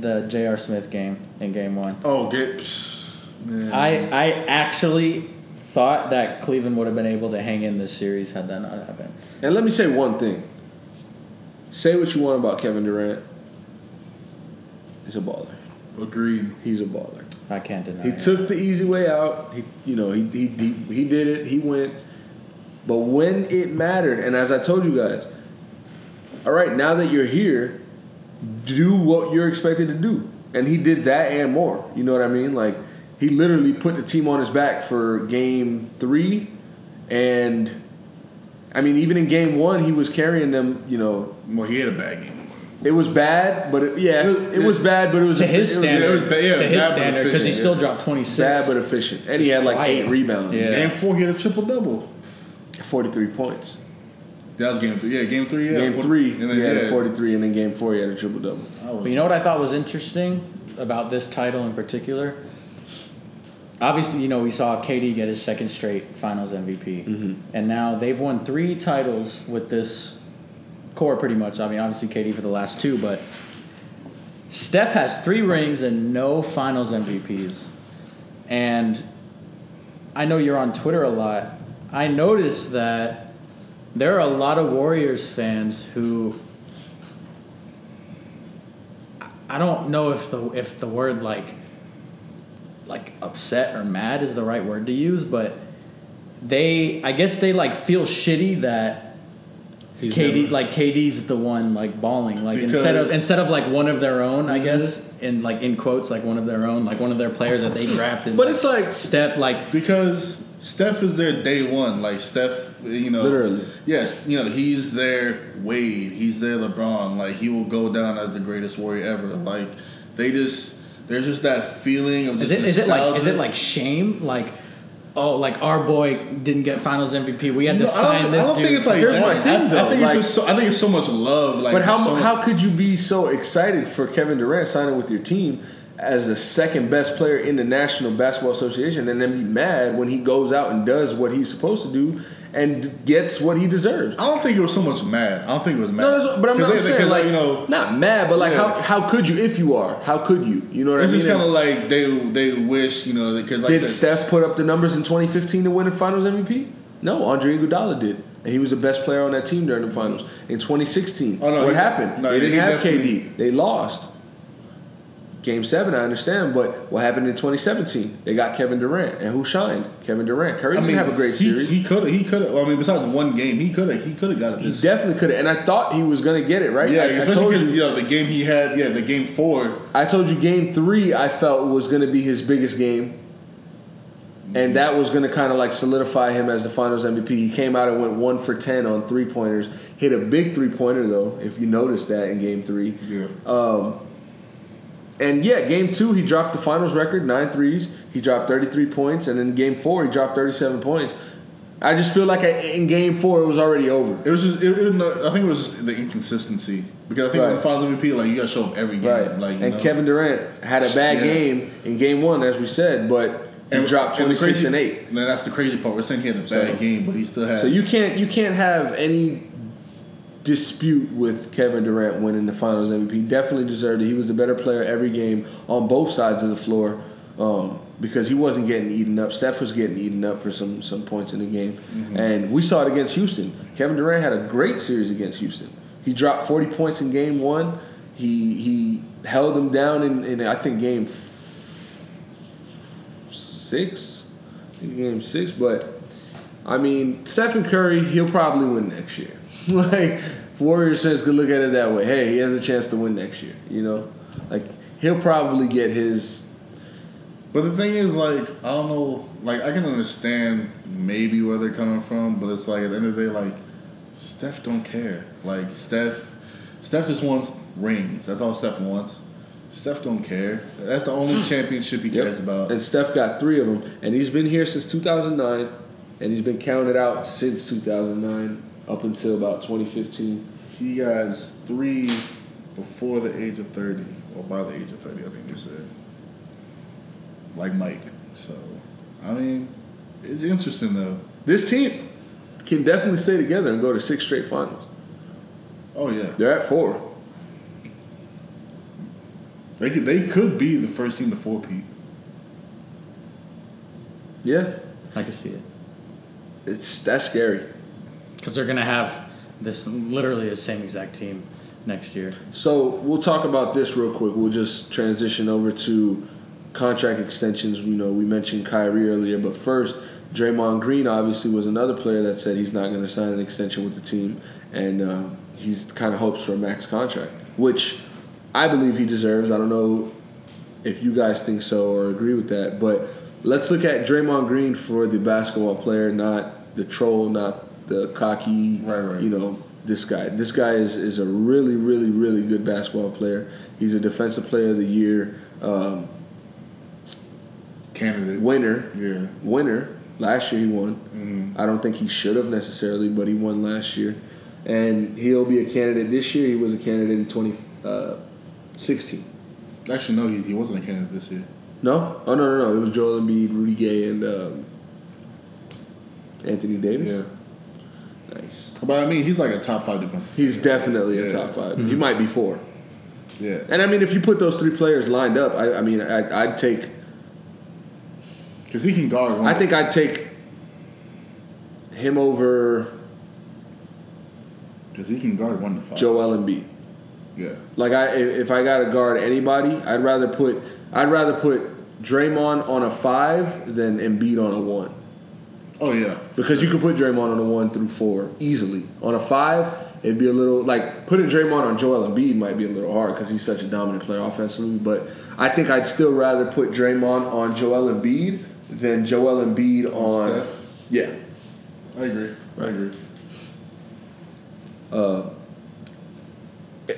the J.R. Smith game in Game One. Oh, get. psh, Man. I I actually thought that Cleveland would have been able to hang in this series had that not happened. And let me say one thing. Say what you want about Kevin Durant. He's a baller. Agreed. He's a baller. I can't deny. It. He it. took the easy way out. He, you know, he, he, he, he did it. He went. But when it mattered, and as I told you guys, all right, now that you're here, do what you're expected to do. And he did that and more. You know what I mean? Like, he literally put the team on his back for game three. And, I mean, even in game one, he was carrying them, you know. Well, he had a bad game. It was bad, but it, yeah, It- it was bad, but it was to his standard. it was bad- yeah, to his but standard, because he efficient, still yeah. dropped twenty six. bad but efficient, and he had like quiet. eight rebounds. Yeah. Game four, he had a triple double. 43 points. That was game three. Yeah, game three. Yeah, game Three, and then he had yeah, a 43, and then game four, he had a triple double. But you know what I thought was interesting about this title in particular? Obviously, you know, we saw KD get his second straight finals MVP. Mm-hmm. And now they've won three titles with this core pretty much. I mean, obviously KD for the last two, but Steph has three rings and no finals MVPs. And I know you're on Twitter a lot. I noticed that there are a lot of Warriors fans who I don't know if the if the word like like upset or mad is the right word to use, but they I guess they like feel shitty that He's KD never- like KD's the one like balling like instead of instead of like one of their own I mm-hmm. guess in like in quotes like one of their own like one of their players that they drafted. But it's like Steph like because Steph is there day one. Like Steph, you know, Literally. Yes, you know he's their Wade. He's their LeBron. Like he will go down as the greatest warrior ever. Like they just there's just that feeling of is it is it like is it like shame like oh like our boy didn't get Finals MVP we had to No, I don't, sign I this don't dude. think it's like Here's that. my thing, I, I though, think like- it's just so, I think it's so much love. Like, But how so how could you be so excited for Kevin Durant signing with your team as the second best player in the National Basketball Association and then be mad when he goes out and does what he's supposed to do and gets what he deserves? I don't think it was so much mad. I don't think it was mad. No, that's what, but I'm not they- saying because, like you know. not mad, but like Yeah. how how could you if you are how could you you know what It's I mean? It's just kind of like they they wish you know because like Did Steph put up the numbers in 2015 to win the Finals MVP? No, Andre Iguodala did, and he was the best player on that team during the Finals. In 2016, Oh, no, what he- happened? no, they didn't have KD. They lost. Game seven, I understand, but what happened in 2017? They got Kevin Durant, and who shined? Kevin Durant. Curry I didn't mean, have a great he, series. He, He could have. He could have. I mean, besides one game, he could have. He could have got it. This. definitely could have, and I thought he was going to get it right. yeah, I, especially because you, you know the game he had. Yeah, the game four. I told you, game three, I felt was going to be his biggest game. And that was going to kind of like solidify him as the finals MVP. He came out and went one for 10 on three pointers. Hit a big three pointer, though, if you noticed that in game three. Yeah. Um, and yeah, game two, he dropped the finals record, nine threes. He dropped 33 points. And in game four, he dropped 37 points. I just feel like I, in game four, it was already over. It was just. It, it, I think it was just the inconsistency because I think Right. when Finals MVP, like you got to show up every game. Right. Like you and know? Kevin Durant had a bad Yeah. game in game one, as we said, but he dropped and the 26 crazy- and 8. No, that's the crazy part. We're saying he had a bad So- game, but he still had. So you can't you can't have any dispute with Kevin Durant winning the Finals MVP. Definitely deserved it. He was the better player every game on both sides of the floor um, because he wasn't getting eaten up. Steph was getting eaten up for some some points in the game, and we saw it against Houston. Kevin Durant had a great series against Houston. He dropped 40 points in game one. He he held them down in, in I think game six, think game six, but. I mean, Stephen Curry, he'll probably win next year. like, Warriors fans could look at it that way. Hey, he has a chance to win next year. You know, like he'll probably get his. But the thing is, like, I don't know, like, I can understand maybe where they're coming from, but it's like at the end of the day, like, Steph don't care. Like, Steph, Steph just wants rings. That's all Steph wants. Steph don't care. That's the only championship he cares about. And Steph got three of them, and he's been here since 2009, and he's been counted out since 2009 up until about 2015. He has three before the age of 30, or by the age of 30, I think they said. Like Mike. So, I mean, it's interesting though. This team can definitely stay together and go to six straight finals. Oh yeah, They're at four. they could they could be the first team to four peat. Yeah, I can see it it's that's scary. Because they're gonna have this literally the same exact team next year. So we'll talk about this real quick. We'll just transition over to contract extensions. You know, we mentioned Kyrie earlier, but first, Draymond Green obviously was another player that said he's not going to sign an extension with the team, and uh, he's kind of hopes for a max contract, which I believe he deserves. I don't know if you guys think so or agree with that, but let's look at Draymond Green for the basketball player, not the troll, not the cocky, Right, right. you know, this guy. This guy is, is a really, really, really good basketball player. He's a defensive player of the year um, Candidate. winner. Yeah. Winner. Last year he won. I don't think he should have necessarily, but he won last year. And he'll be a candidate this year. He was a candidate in 2016. Actually, no, he, he wasn't a candidate this year. no? Oh, no, no, no. It was Joel Embiid, Rudy Gay, and um, Anthony Davis. Yeah. Nice. But I mean, he's like a top five defensive. He's player. definitely a top 5 mm-hmm. He might be four. Yeah. And I mean, if you put those three players lined up, I, I mean, I, I'd take. Because he can guard. One I think I'd take him over Because he can guard one to five. Joel Embiid. Yeah. Like I, if I got to guard anybody, I'd rather put, I'd rather put Draymond on a five than Embiid on a one. Oh yeah. Because you could put Draymond on a one through four easily. On a five, it'd be a little like putting Draymond on Joel Embiid might be a little hard because he's such a dominant player offensively. But I think I'd still rather put Draymond on Joel Embiid than Joel Embiid on. Steph? Yeah. I agree. I agree. uh,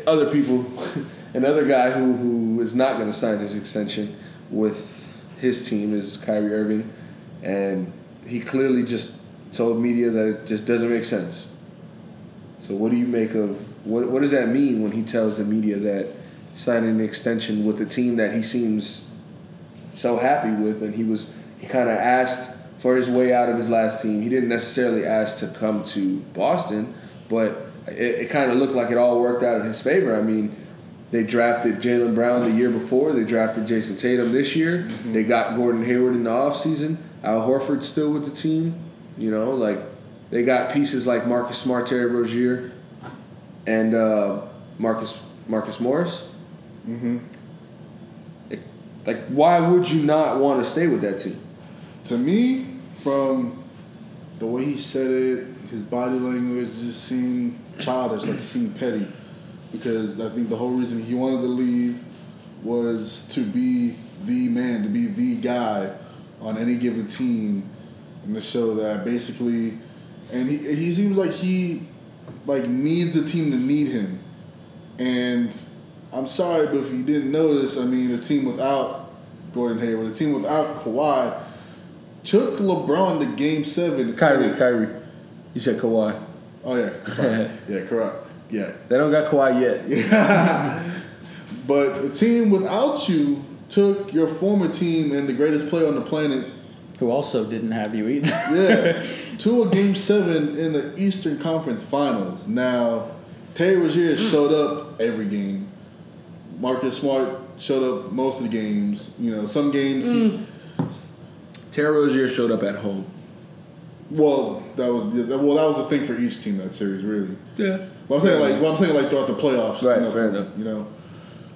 other people, another guy who, who is not going to sign his extension with his team is Kyrie Irving, and he clearly just told media that it just doesn't make sense. So what do you make of what? What does that mean when he tells the media that signing an extension with the team that he seems so happy with, and he was he kind of asked for his way out of his last team. He didn't necessarily ask to come to Boston, but it, it kind of looked like it all worked out in his favor. I mean, they drafted Jaylen Brown the year before. They drafted Jayson Tatum this year. Mm-hmm. They got Gordon Hayward in the offseason. Al Horford's still with the team. You know, like they got pieces like Marcus Smart, Terry Rozier, and uh, Marcus Marcus Morris. Mm-hmm. Like, why would you not want to stay with that team? To me, from the way he said it, his body language just seemed childish, like he seemed petty. Because I think the whole reason he wanted to leave was to be the man, to be the guy on any given team, and the show that basically, and he he seems like he like needs the team to need him, and I'm sorry, but if you didn't notice, I mean, a team without Gordon Hayward, a team without Kawhi, took LeBron to Game Seven. Kyrie, Kyrie. You said Kawhi. Oh yeah, sorry. yeah, correct. Yeah, They don't got Kawhi yet. but the team without you took your former team and the greatest player on the planet, Who also didn't have you either. yeah, to a Game Seven in the Eastern Conference Finals. Now, Terry Rozier mm. showed up every game. Marcus Smart showed up most of the games. You know, some games he mm. Terry Rozier showed up at home. Well, that was the, well, that was the thing for each team that series, really. Yeah. But I'm saying like, well, I'm saying like throughout the playoffs, Right, you know, fair enough. You know,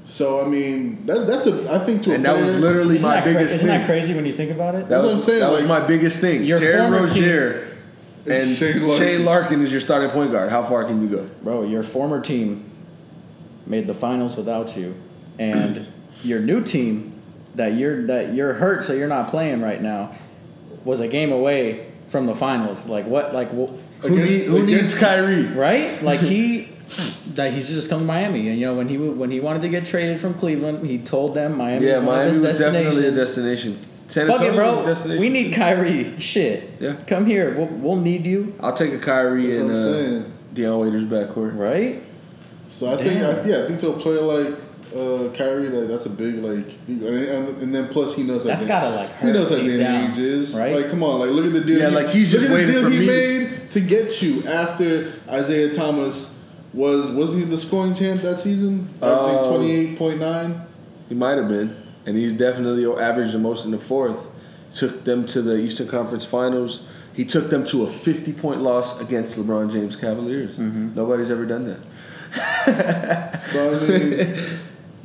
so I mean, that, that's a I think to And a that was literally Isn't, my that, cra- biggest isn't thing. that crazy when you think about it? That That's was, what I'm saying, That was my biggest thing. Your Terry former Rozier and And Shane Shane Larkin. Larkin. is your starting point guard. How far can you go? Bro, your former team made the finals without you, and your new team that you're that you're hurt, so you're not playing right now, was a game away from the finals. Like what? Like wh- Who, Against- need, who needs Kyrie? right? Like he. That he's just come to Miami, and you know when he when he wanted to get traded from Cleveland, he told them Miami Yeah, was one Miami of his was definitely a destination. San Fuck it, Antonio was a bro. We need too. Kyrie. Shit. Yeah. Come here. We'll, we'll need you. I'll take a Kyrie That's and what I'm uh, saying. Dion Waiters backcourt. Right. So I think, I, yeah, I think to a player like uh, Kyrie, like, that's a big like, and, and, and then plus he knows That's how gotta, like, he knows hurt how deep Dan Ainge is. right? Like, come on, like look at the deal. Yeah, he, like, he's look just at the waiting deal for he me. made to get you after Isaiah Thomas was wasn't he the scoring champ that season? I think Um, twenty eight point nine. He might have been, and he definitely averaged the most in the fourth. Took them to the Eastern Conference Finals. He took them to a 50 point loss against LeBron James Cavaliers. Nobody's ever done that. So I mean,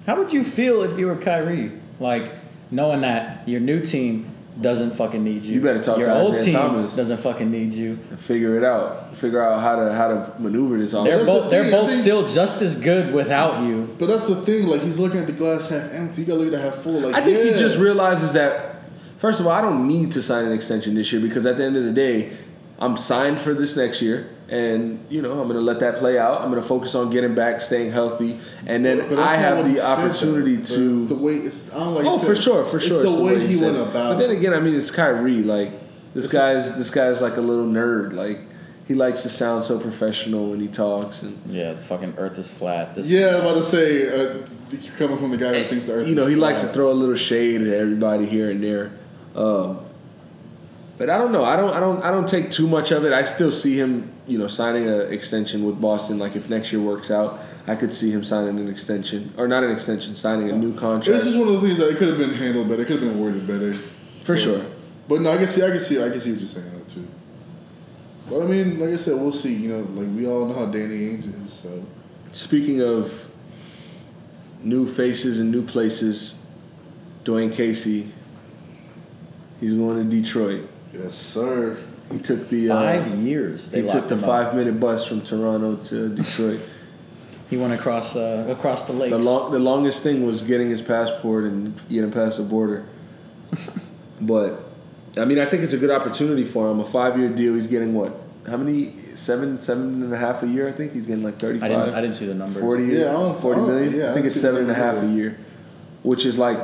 How would you feel if you were Kyrie? Like knowing that your new team doesn't fucking need you. You better talk your to old Isaiah team Thomas. doesn't fucking need you. Figure it out. Figure out how to how to maneuver this They're offense. That's the both they're thing, both think- still just as good without you. but that's the thing. Like he's looking at the glass half empty. You gotta look at the half full. Like I think yeah. he just realizes that. First of all, I don't need to sign an extension this year because at the end of the day, I'm signed for this next year, and you know I'm going to let that play out. I'm going to focus on getting back, staying healthy, and then But I have the opportunity But to. It's the way it's. I don't like. Oh, you for sure, for sure. It's the way he said went about. But then again, I mean, it's Kyrie. Like this It's a- guy's this guy's like a little nerd. Like he likes to sound so professional when he talks, and Yeah, the fucking earth is flat. This Yeah, I was about to say, uh, you're coming from the guy who thinks the Earth. you know is he likes to throw a little shade at everybody here and there. Um, but I don't know. I don't. I don't. I don't take too much of it. I still see him, you know, signing an extension with Boston. Like if next year works out, I could see him signing an extension, or not an extension, signing a new contract just one of the things that it could have been handled better. It could have been worded better. for But- sure. But no, I can see, I can see, I can see what you're saying that too. But I mean, like I said, we'll see. You know, like we all know how Danny Ainge is. So Speaking of new faces and new places, Dwane Casey, he's going to Detroit. yes, sir. He took the uh, five years. They he took locked the him up. five minute bus from Toronto to Detroit. He went across uh, across the lake. the long, the longest thing was getting his passport and getting past the border. but I mean, I think it's a good opportunity for him. A five year deal. He's getting what? How many? Seven, seven and a half a year. I think he's getting like thirty I didn't I didn't see the number. 40, Yeah, I don't- 40 I don't- million? yeah, I I think don't it's seven and a half a that half a either. year, which is like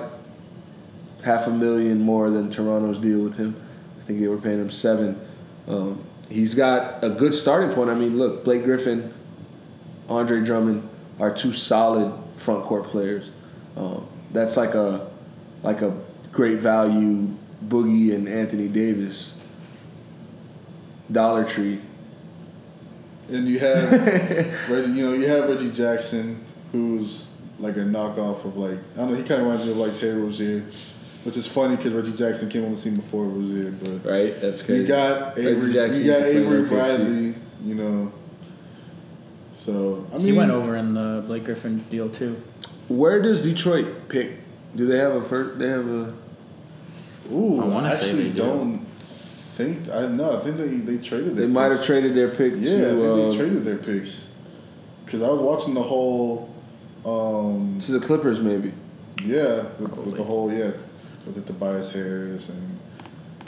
half a million more than Toronto's deal with him. I think they were paying him seven. Um, he's got a good starting point. I mean, look, Blake Griffin, Andre Drummond are two solid front court players. Um, that's like a like a great value Boogie and Anthony Davis. Dollar Tree. And you have Reggie. You know, you have Reggie Jackson, who's like a knockoff of like I don't know. He kind of reminds me of like Terry Rozier, which is funny because Reggie Jackson came on the scene before Rozier, but. Right? That's crazy. You got Avery. Jackson You got used Avery in Bradley. You know. So I mean, he went over in the Blake Griffin deal too. Where does Detroit pick? Do they have a first? They have a. Ooh, I I, wanna say actually they do. don't think. I know. I think they they traded. They Their might have traded their pick Yeah, I to think they uh, traded their picks. Because I was watching the whole. Um, to the Clippers, maybe. yeah, with, with the whole yeah, with the Tobias Harris and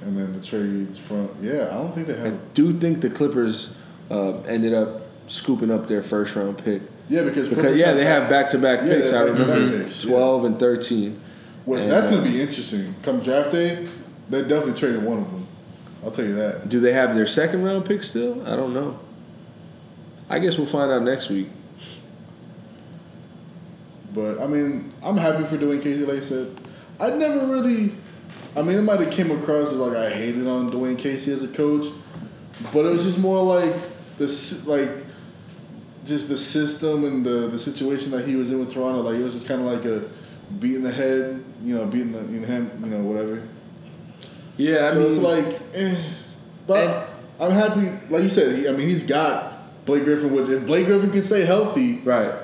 and then the trades from yeah. I don't think they have. I do think the Clippers uh, ended up scooping up their first round pick Yeah, because because yeah, they have back to back picks. I remember picks, yeah. twelve and thirteen. Which And, that's uh, gonna be interesting. Come draft day, they definitely traded one of them. I'll tell you that. Do they have their second round pick still? I don't know. I guess we'll find out next week. But I mean, I'm happy for Dwane Casey. Like I said, I never really. I mean, it might have came across as like I hated on Dwane Casey as a coach, but it was just more like the like just the system and the the situation that he was in with Toronto. Like it was just kind of like a beating the head, you know, beating the you know, him, you know, whatever. Yeah, I so mean, it's like, eh. but I'm happy. Like you said, he, I mean, he's got Blake Griffin. Which if Blake Griffin can stay healthy, right.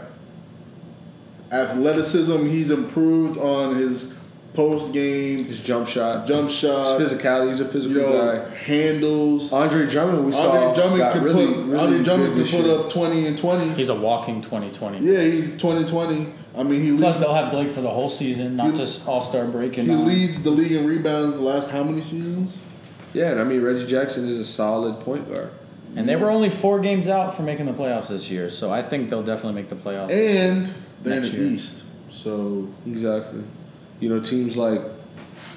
athleticism. He's improved on his post game His jump shot, jump his shot. physicality. He's a You physical know, guy. handles. Andre Drummond, we saw, Andre Drummond got could really, put. really Andre Drummond could put up twenty and twenty. He's a walking 2020. Yeah, he's 20-20. I mean, he Plus, leads, they'll have Blake for the whole season, not He- just All Star break. And he uh, leads the league in rebounds the last how many seasons? Yeah, and I mean Reggie Jackson is a solid point guard. And they were only four games out from making the playoffs this year, so I think they'll definitely make the playoffs. And they're in the year. East, so Exactly. You know, teams like,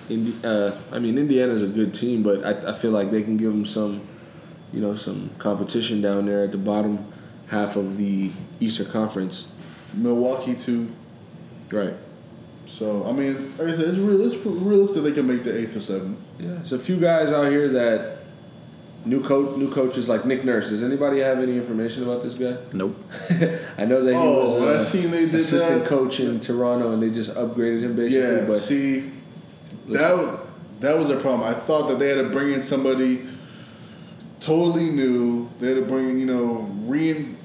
Indi- uh, I mean, Indiana's a good team, but I, I feel like they can give them some, you know, some competition down there at the bottom. half of the Eastern Conference. Milwaukee too. Right. So I mean, like I said, it's, real, it's realistic they can make the eighth or seventh. Yeah. There's a few guys out here that new coach, new coaches like Nick Nurse. Does anybody have any information about this guy? Nope. I know that he Oh, was I a seen they did assistant that. coach in Toronto, and they just upgraded him basically. Yeah. but see, that was, that was a problem. I thought that they had to bring in somebody totally new. They had to bring in, you know, rein.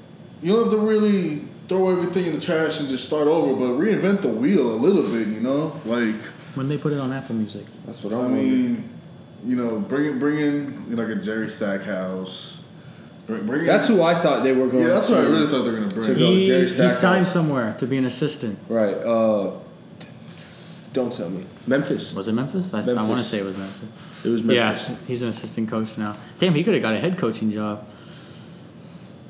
You don't have to really throw everything in the trash and just start over, but reinvent the wheel a little bit. You know, like When they put it on Apple Music. that's what I'm I wondering. Mean, you know, bring in bring in you know, like a Jerry Stackhouse. Bring, bring in, That's who I thought they were going. Yeah, that's to, what I really thought they were gonna to bring. go. He, Jerry he Stackhouse. signed somewhere to be an assistant. Right. Uh, don't tell me. Memphis. Was it Memphis? I, I want to say it was Memphis. It was Memphis. Yeah, he's an assistant coach now. Damn, he could have got a head coaching job.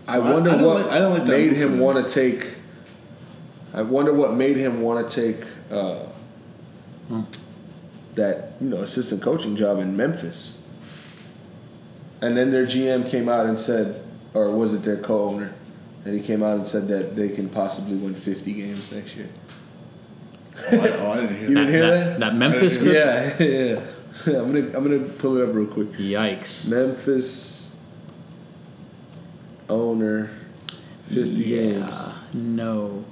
I So I- wonder I don't what like- I don't like made him want to take. I wonder what made him want to take uh, Hmm. That you know assistant coaching job in Memphis. And then their GM came out and said, or was it their co-owner? And he came out and said that they can possibly win 50 games next year. Oh, I, oh, I didn't hear You that. didn't hear that, that? that Memphis could. Yeah, yeah. I'm gonna I'm gonna pull it up real quick. Yikes. Memphis owner, 50 games. No.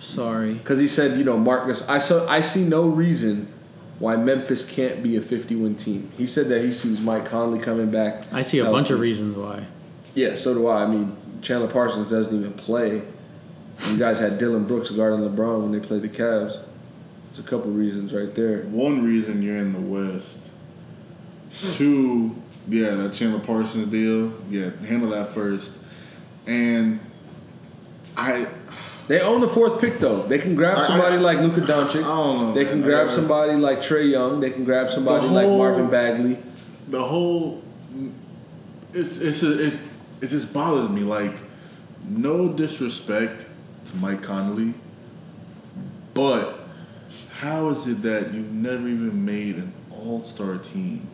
Sorry. Because he said, you know, Marcus, I saw, I see no reason why Memphis can't be a 50-win team. He said that he sees Mike Conley coming back. I see a bunch of reasons why. Yeah, so do I. I mean, Chandler Parsons doesn't even play. You guys had Dillon Brooks guarding LeBron when they played the Cavs. There's a couple reasons right there. One reason you're in the West. Two, yeah, that Chandler Parsons deal. Yeah, handle that first. And I, They own the fourth pick though. They can grab I- I- somebody like Luka Doncic. I don't know, They man. can grab I- somebody like Trae Young. They can grab somebody like Marvin Bagley. the whole, it's it's a, it it just bothers me. Like, no disrespect to Mike Conley, but how is it that you've never even made an All Star team?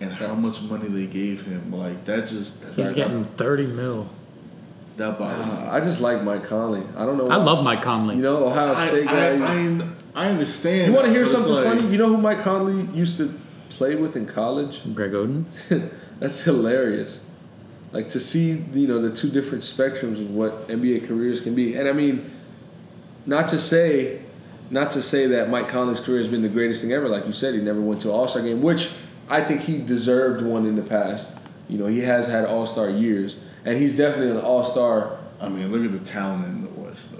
And how much money they gave him, like that just He's that, getting 30 mil. That bothered me. Uh, I just like Mike Conley. I don't know. I love Mike Conley. You know Ohio I, State guy. I, I, I understand. you want to hear but it's something like- funny? You know who Mike Conley used to play with in college? Greg Oden. That's hilarious. Like to see you know the two different spectrums of what NBA careers can be, and I mean, not to say, not to say that Mike Conley's career has been the greatest thing ever. Like you said, he never went to an All Star game, which I think he deserved one in the past. You know, he has had All Star years, and he's definitely an All Star. I mean, look at the talent in the West, though.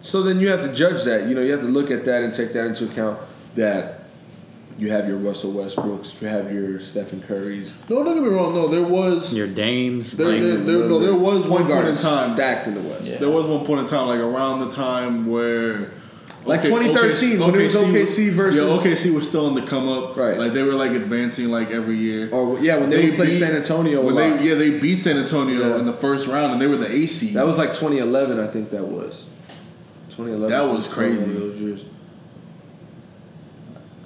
So then you have to judge that. You know, you have to look at that and take that into account. That you have your Russell Westbrooks, you have your Stephen Currys. No, don't get me wrong. No, there was Your Dames. There- there- there- no, there was one point in time. stacked in the West. Yeah. there was one point in time, like around the time where. Like 2013, when it was OKC versus- yeah, OKC was still in the come up, Right. Like they were like advancing like every year. Oh, or yeah, when they, would play beat- San Antonio. When they yeah they beat San Antonio Yeah. in the first round and they were the AC. that was like 2011, I think that was. 2011. That was crazy.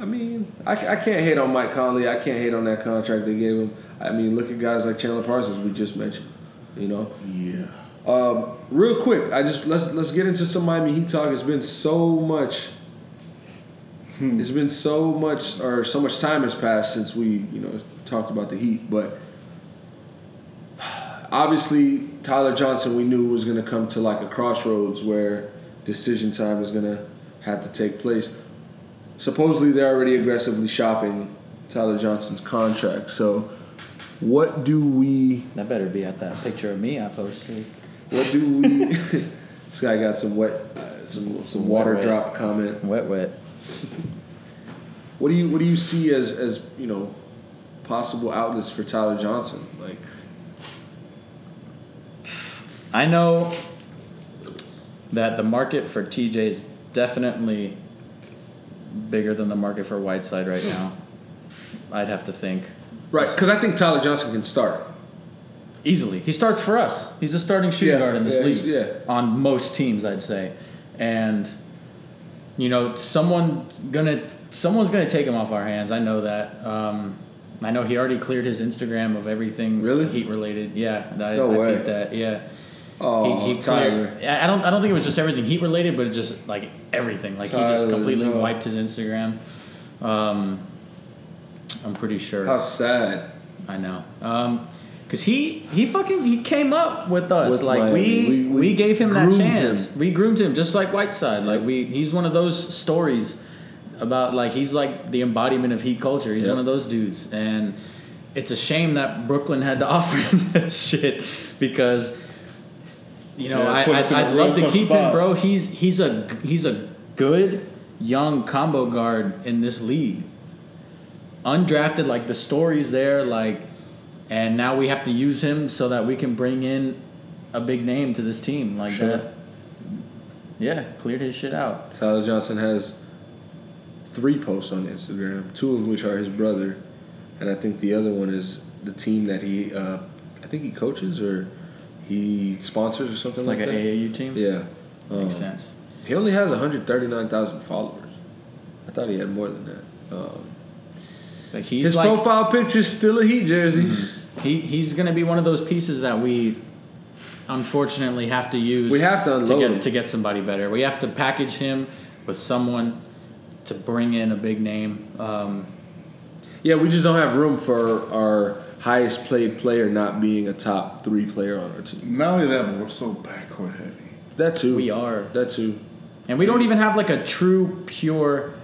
I mean, I, I can't hate on Mike Conley. I can't hate on that contract they gave him. I mean, look at guys like Chandler Parsons we just mentioned. You know, yeah. Um, real quick, I just let's let's get into some Miami Heat talk. It's been so much. It's been so much, or so much time has passed since we, you know, talked about the Heat. But obviously, Tyler Johnson, we knew was going to come to like a crossroads where decision time is going to have to take place. Supposedly, they're already aggressively shopping Tyler Johnson's contract. So, what do we? that better be at that picture of me I posted. What do we? this guy got some wet, uh, some some water wet. drop comment. Wet, wet. What do you what do you see as as you know possible outlets for Tyler Johnson? Like I know that the market for TJ is definitely bigger than the market for Whiteside right now. I'd have to think. right? Because I think Tyler Johnson can start. Easily. He starts for us. He's a starting shooting Yeah, guard in this yeah, league. yeah. On most teams, I'd say. And you know, someone gonna someone's gonna take him off our hands. I know that. Um, I know he already cleared his Instagram of everything Really? Heat related. Yeah, I, No I way. think that. Yeah, Oh, he, he Tyler. cleared. I I don't. I don't think it was just everything heat related, but it's just like everything. Like he just completely no. wiped his Instagram. Um, I'm pretty sure. How sad. I know. Um, cause he he fucking he came up with us. With like Miami. we, We- we gave him that chance. him. We groomed him just like Whiteside. Like we he's one of those stories about like he's like the embodiment of heat culture. He's Yep. one of those dudes. And it's a shame that Brooklyn had to offer him that shit because you know, Yeah, I, put us in a I, I'd love to keep him, bro. He's he's a he's a good young combo guard in this league. Undrafted, like the stories there, like, and now we have to use him so that we can bring in a big name to this team, like Sure. that. Yeah, cleared his shit out. Tyler Johnson has three posts on Instagram, two of which are his brother, and I think the other one is the team that he, uh, I think he coaches or he sponsors or something Like that. like, an that. AAU team. Yeah, um, makes sense. He only has 139,000 followers. I thought he had more than that. Um, Like he's his like profile picture's still a Heat jersey. he he's gonna be one of those pieces that we unfortunately have to use. We have to to get to get somebody better. We have to package him with someone to bring in a big name. Um, Yeah, we just don't have room for our highest played player not being a top three player on our team. Not only that, but we're so backcourt heavy. That too. we are, That too. and we don't even have like a true pure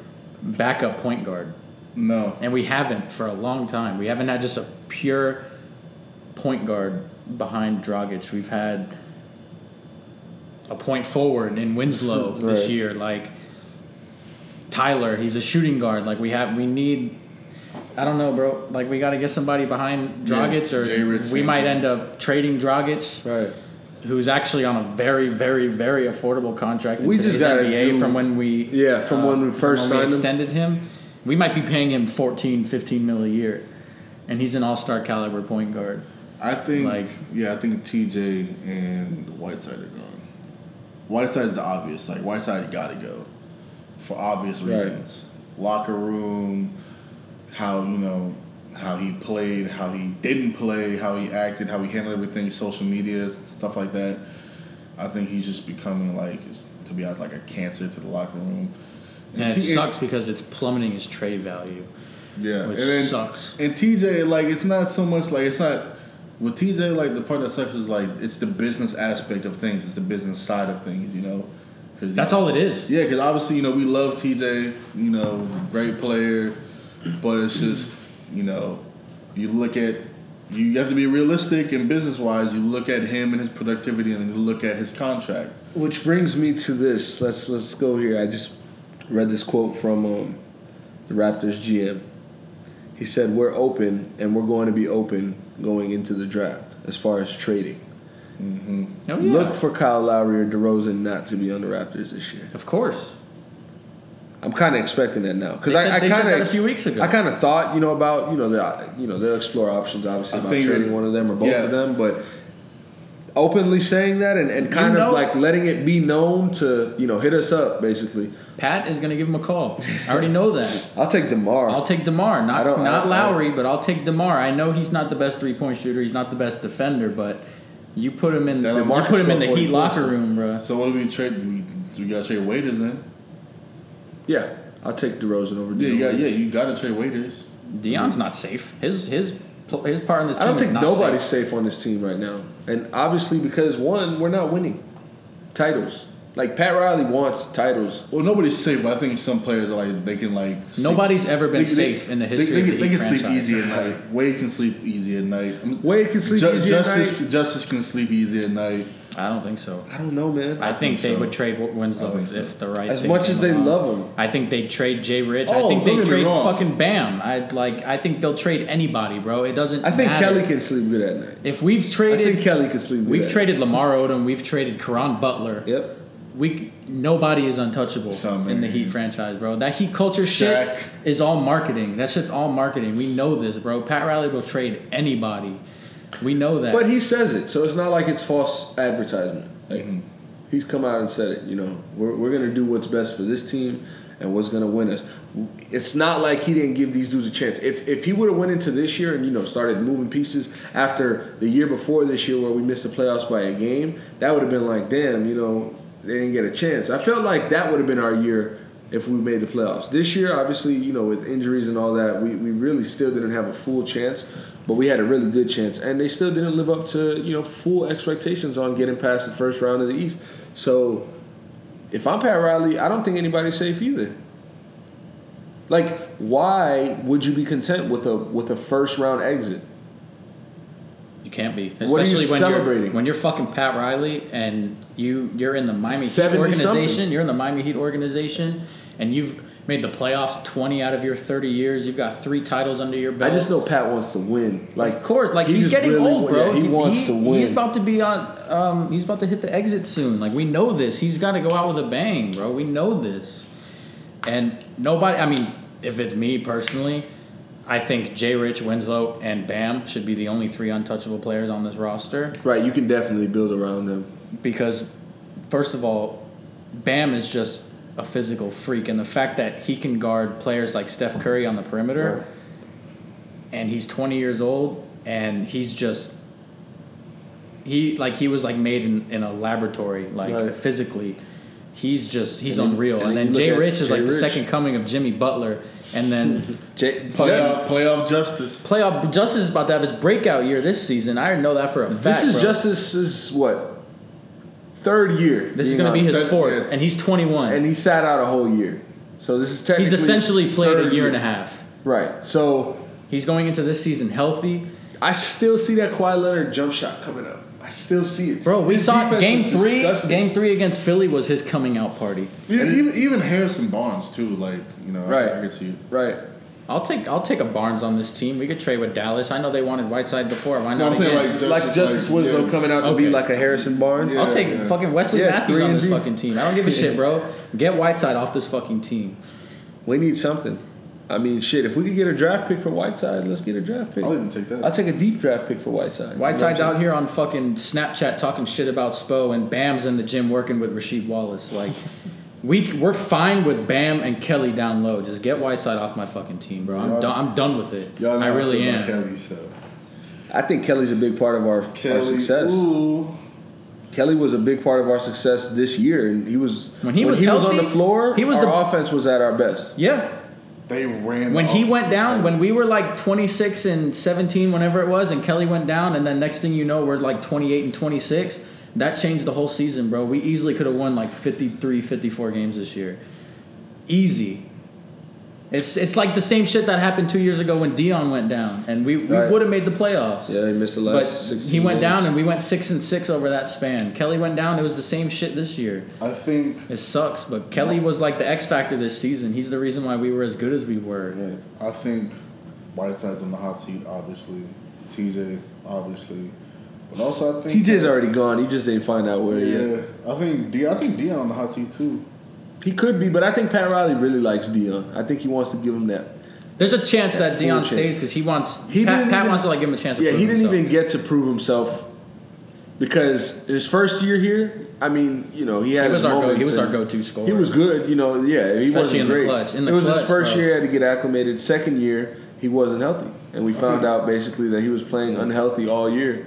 backup point guard, No. and we haven't for a long time. We haven't had just a pure point guard behind Dragic. We've had a point forward in Winslow this year, like Tyler. He's a shooting guard. Like we have, we need. I don't know, bro. Like we got to get somebody behind Yeah, Dragic, Jay or we might end up trading Dragic, Right. who's actually on a very, very, very affordable contract. We just gotta NBA do- from when we Yeah, from uh, when we first when we signed him. extended him. We might be paying him 14, 15 mil a year, and he's an all-star caliber point guard. I think, Like- yeah, I think TJ and Whiteside are gone. Whiteside's the obvious. Like Whiteside got to go for obvious Right. reasons. Locker room, how you know how he played, how he didn't play, how he acted, how he handled everything, social media stuff like that. I think he's just becoming like, to be honest, like a cancer to the locker room. And it T- sucks because it's plummeting his trade value, Yeah, which and then, sucks. And TJ, like, it's not so much like it's not with TJ. Like the part that sucks is like it's the business aspect of things. It's the business side of things, you know. Cause That's all it is. Yeah, because obviously you know we love TJ. You know, great player, but it's just you know you look at you have to be realistic and business wise. You look at him and his productivity, and then you look at his contract. Which brings me to this. Let's let's go here. I just read this quote from um, the Raptors GM. He said, "We're open, and we're going to be open going into the draft as far as trading. Oh, yeah. Look for Kyle Lowry or DeRozan not to be on the Raptors this year. of course. I'm kind of expecting that now because I, I kind that a of few weeks ago. I kind of thought you know about you know the you know they'll explore options obviously I about trading that- one of them or both yeah. of them, but openly saying that and, and kind know- of like letting it be known to you know hit us up basically. Pat is going to give him a call. I already know that. I'll take Demar. I'll take Demar, I not don't- not I- Lowry, but I'll take Demar. I know he's not the best three point shooter. He's not the best defender, but you put him in That you put him in the Heat locker room, bro. So what do we trade? Do we, do we got to trade Waiters then? yeah, I'll take DeRozan over. Yeah, you got DeRozan. yeah, you got to trade Waiters. Dion's not safe. His his his part in this I team don't is think not nobody's safe. safe on this team right now, and obviously because one, we're not winning titles. Like Pat Riley wants titles. Well, nobody's safe, but I think some players are like they can like. sleep- Nobody's ever been they- they- safe in the history They, of the can- they Heat can sleep easy at night. Wade can sleep easy at night. I mean, Wade can sleep Ju- easy at night. Justise can sleep easy at night. I don't think so. I don't know, man. I, think, think they so. would trade Winslow if, so. if the right As thing much came as they along. love him. I think they trade Jay Rich. I Oh, think they don't get me trade fucking Bam. I like. I think they'll trade anybody, bro. It doesn't. I think matter. Kelly can sleep good at night. If we've I traded, think Kelly can sleep good. we've at traded Lamar Odom. We've traded Caron Butler. Yep. We nobody is untouchable Some, in the. Heat franchise, bro. That Heat culture Shaq. shit is all marketing. That shit's all marketing. We know this, bro. Pat Riley will trade anybody. We know that. But he says it, so it's not like it's false advertisement. Like, mm-hmm. He's come out and said it. You know, we're we're gonna do what's best for this team and what's gonna win us. It's not like he didn't give these dudes a chance. If if he would have went into this year and you know started moving pieces after the year before this year where we missed the playoffs by a game, that would have been like, damn, you know, they didn't get a chance. I felt like that would have been our year if we made the playoffs. This year, obviously, you know, with injuries and all that, we, we really still didn't have a full chance, but we had a really good chance. And they still didn't live up to, you know, full expectations on getting past the first round of the East. So if I'm Pat Riley, I don't think anybody's safe either. Like, why would you be content with a with a first round exit? You can't be, What are you especially when celebrating? you're when you're fucking Pat Riley and you you're in the Miami Heat organization. something. You're in the Miami Heat organization, and you've made the playoffs twenty out of your thirty years. You've got three titles under your belt. I just know Pat wants to win. Like, of course, like he he's getting really old, bro. yeah, he, wants to win. He's about to be on. Um, he's about to hit the exit soon. Like we know this. He's got to go out with a bang, bro. We know this. And nobody. I mean, if it's me personally, I think Jay Rich, Winslow, and Bam should be the only three untouchable players on this roster right, you can definitely build around them. because, first of all, Bam is just a physical freak, and the fact that he can guard players like Steph Curry on the perimeter, Right. and he's 20 years old, and he's just he like he was like made in, in a laboratory, like Right. physically. He's just he's And unreal. and And, then then Jay Rich is Jay like the second coming of Jimmy Butler, and then Jay, fucking Playoff, playoff Justise. playoff Justise is about to have his breakout year this season. I didn't know that for a fact. this is bro. Justise's what third year. This is going to be on- his fourth, yeah. and he's 21. and he sat out a whole year. So this is technically he's essentially played a third year and a half. Right. So He's going into this season healthy. I still see that Kawhi Leonard jump shot coming up. I still see it, Bro, we His saw defense game three. disgusting. Game three against Philly was his coming out party. Even, even even Harrison Barnes too. Like you know, Right. I, I can see it. Right. I'll take I'll take a Barnes on this team. We could trade with Dallas. I know they wanted Whiteside before. Why No, not I'm saying again? like Justise, like Justise like, Winslow yeah. coming out to be like a Harrison Barnes. Yeah. I'll take fucking Wesley Yeah, Matthews on this D. fucking team. I don't give a shit, bro. Get Whiteside off this fucking team. We need something. I mean, shit. If we could get a draft pick for Whiteside, let's get a draft pick. I'll even take that. I'll take a deep draft pick for Whiteside. Whiteside's You know out here on fucking Snapchat talking shit about Spo, and Bam's in the gym working with Rasheed Wallace. Like, we we're fine with Bam and Kelly down low. Just get Whiteside off my fucking team, bro. I'm done. I'm done with it. Y'all know I really feel am. Kelly, so I'm saying? I think Kelly's a big part of our, our success. Ooh, Kelly was a big part of our success this year, and he was When he was on healthy, the floor. he was our the- offense was at our best. Yeah. they ran. When the he went down, when we were like 26 and 17, whenever it was, and Kelly went down, and then next thing you know, we're like 28 and 26. That changed the whole season, bro. We easily could have won like 53, 54 games this year. Easy. It's it's like the same shit that happened two years ago when Dion went down, and we, we Right. would have made the playoffs. Yeah, he missed the But last. 16 he went down, and we went six and six over that span. Kelly went down; it was the same shit this year. I think It sucks, but Kelly was like the X factor this season. He's the reason why we were as good as we were. yeah, I think Whiteside's on the hot seat. Obviously, TJ obviously, but also I think TJ's already gone. He just didn't find out where Yeah, yet. I think D. I think Dion on the hot seat too. He could be, but I think Pat Riley really likes Dion. I think he wants to give him that. There's a chance That that Dion stays because he wants. He Pat, Pat even- wants to like give him a chance. To Yeah, prove he didn't himself. even get to prove himself because his first year here. I mean, you know, he had He was his our go, he was our go-to scorer. He was good, you know. Yeah, he wasn't in the great. clutch. In the it was his first bro. year. He had to get acclimated. Second year, he wasn't healthy, and we found out basically that he was playing unhealthy all year.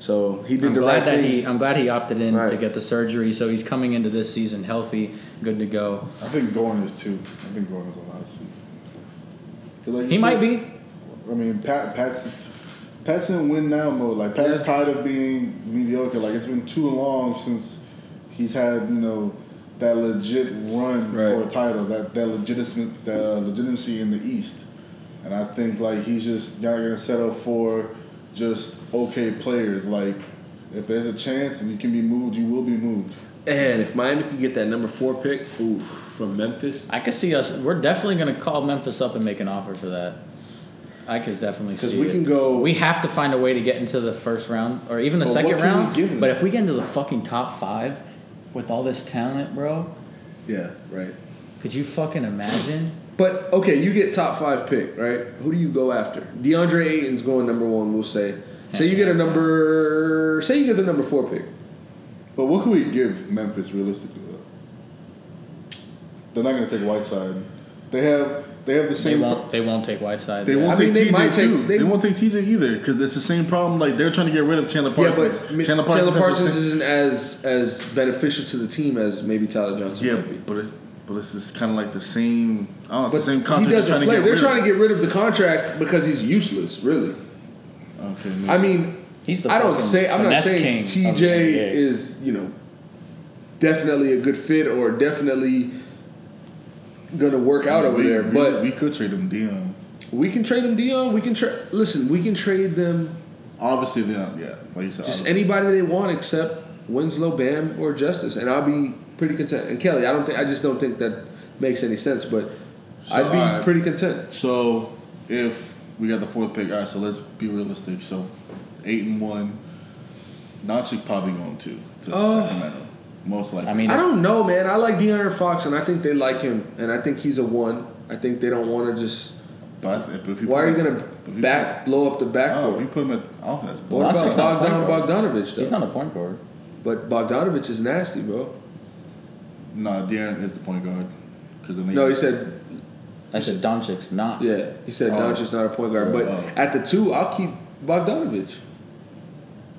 So he did I'm the glad right that thing. he. I'm glad he opted in Right. to get the surgery, so he's coming into this season healthy, good to go. I think Gordon is too. I think Gordon is a lot hot seat. 'Cause like you He might be. I mean, Pat, Pat's Pat's in win now mode. Like Pat's Yeah. tired of being mediocre. Like it's been too long since he's had you know that legit run for a title. That that legitimacy, the legitimacy in the East. And I think like he's just not gonna settle for just okay players. Like if there's a chance and you can be moved, you will be moved. and if Miami could get that number four pick, ooh, from Memphis, I could see us. We're definitely going to call Memphis up and make an offer for that. I could definitely see. 'Cause we it. can go- We have to find a way to get into the first round or even the But second what can we round. But if we get into the fucking top five with all this talent, bro, yeah, right. could you fucking imagine? But okay, you get top five pick, right? Who do you go after? DeAndre Ayton's going number one. We'll say. Say you get a number. Say you get the number four pick. But what can we give Memphis realistically though? They're not going to take Whiteside. They have they have the They same. won't. They won't take Whiteside. They won't I mean, take they TJ might take- too. they- They, won't take TJ either because it's the same problem. Like they're trying to get rid of Chandler Parsons. Yeah, Parsons. but I mean, Chandler Chandler Parsons, Parsons, same- isn't as as beneficial to the team as maybe Tyler Johnson. yeah, might be. but it's but it's just kind of like the same. I don't know. It's But the same contract. they're doesn't trying to play. get They're rid trying of. to get rid of the contract because he's useless. Really. Okay, maybe. I mean, He's the I don't say I'm not saying TJ is you know definitely a good fit or definitely gonna work out over we, there, we, but we could trade him Dion. we can trade him Dion. We can trade. Listen, we can trade them Obviously, Dion. Yeah, like you said. just obviously. anybody they want except Winslow, Bam, or Justise, and I'll be pretty content. And Kelly, I don't think I just don't think that makes any sense, but So, I'd be alright. pretty content. So if we got the fourth pick, all right. So let's be realistic. So eight and one. Doncic probably going to to Oh. Sacramento, most likely. I mean, I don't know, man. I like De'Aaron Fox, and I think they like him, and I think he's a one. I think they don't want to just. but I th- but if you Why are you gonna if you back blow up the Put, I don't if you put him at, I don't think that's. What Doncic's about not a point Bogdan guard. Bogdanovich though? he's not a point guard. But Bogdanovich is nasty, bro. No, De'Aaron is the point guard. Because then they No, he said I said Doncic's not. yeah. He said Oh. Doncic's not a point guard, but Oh. at the two, I'll keep Bogdanovich.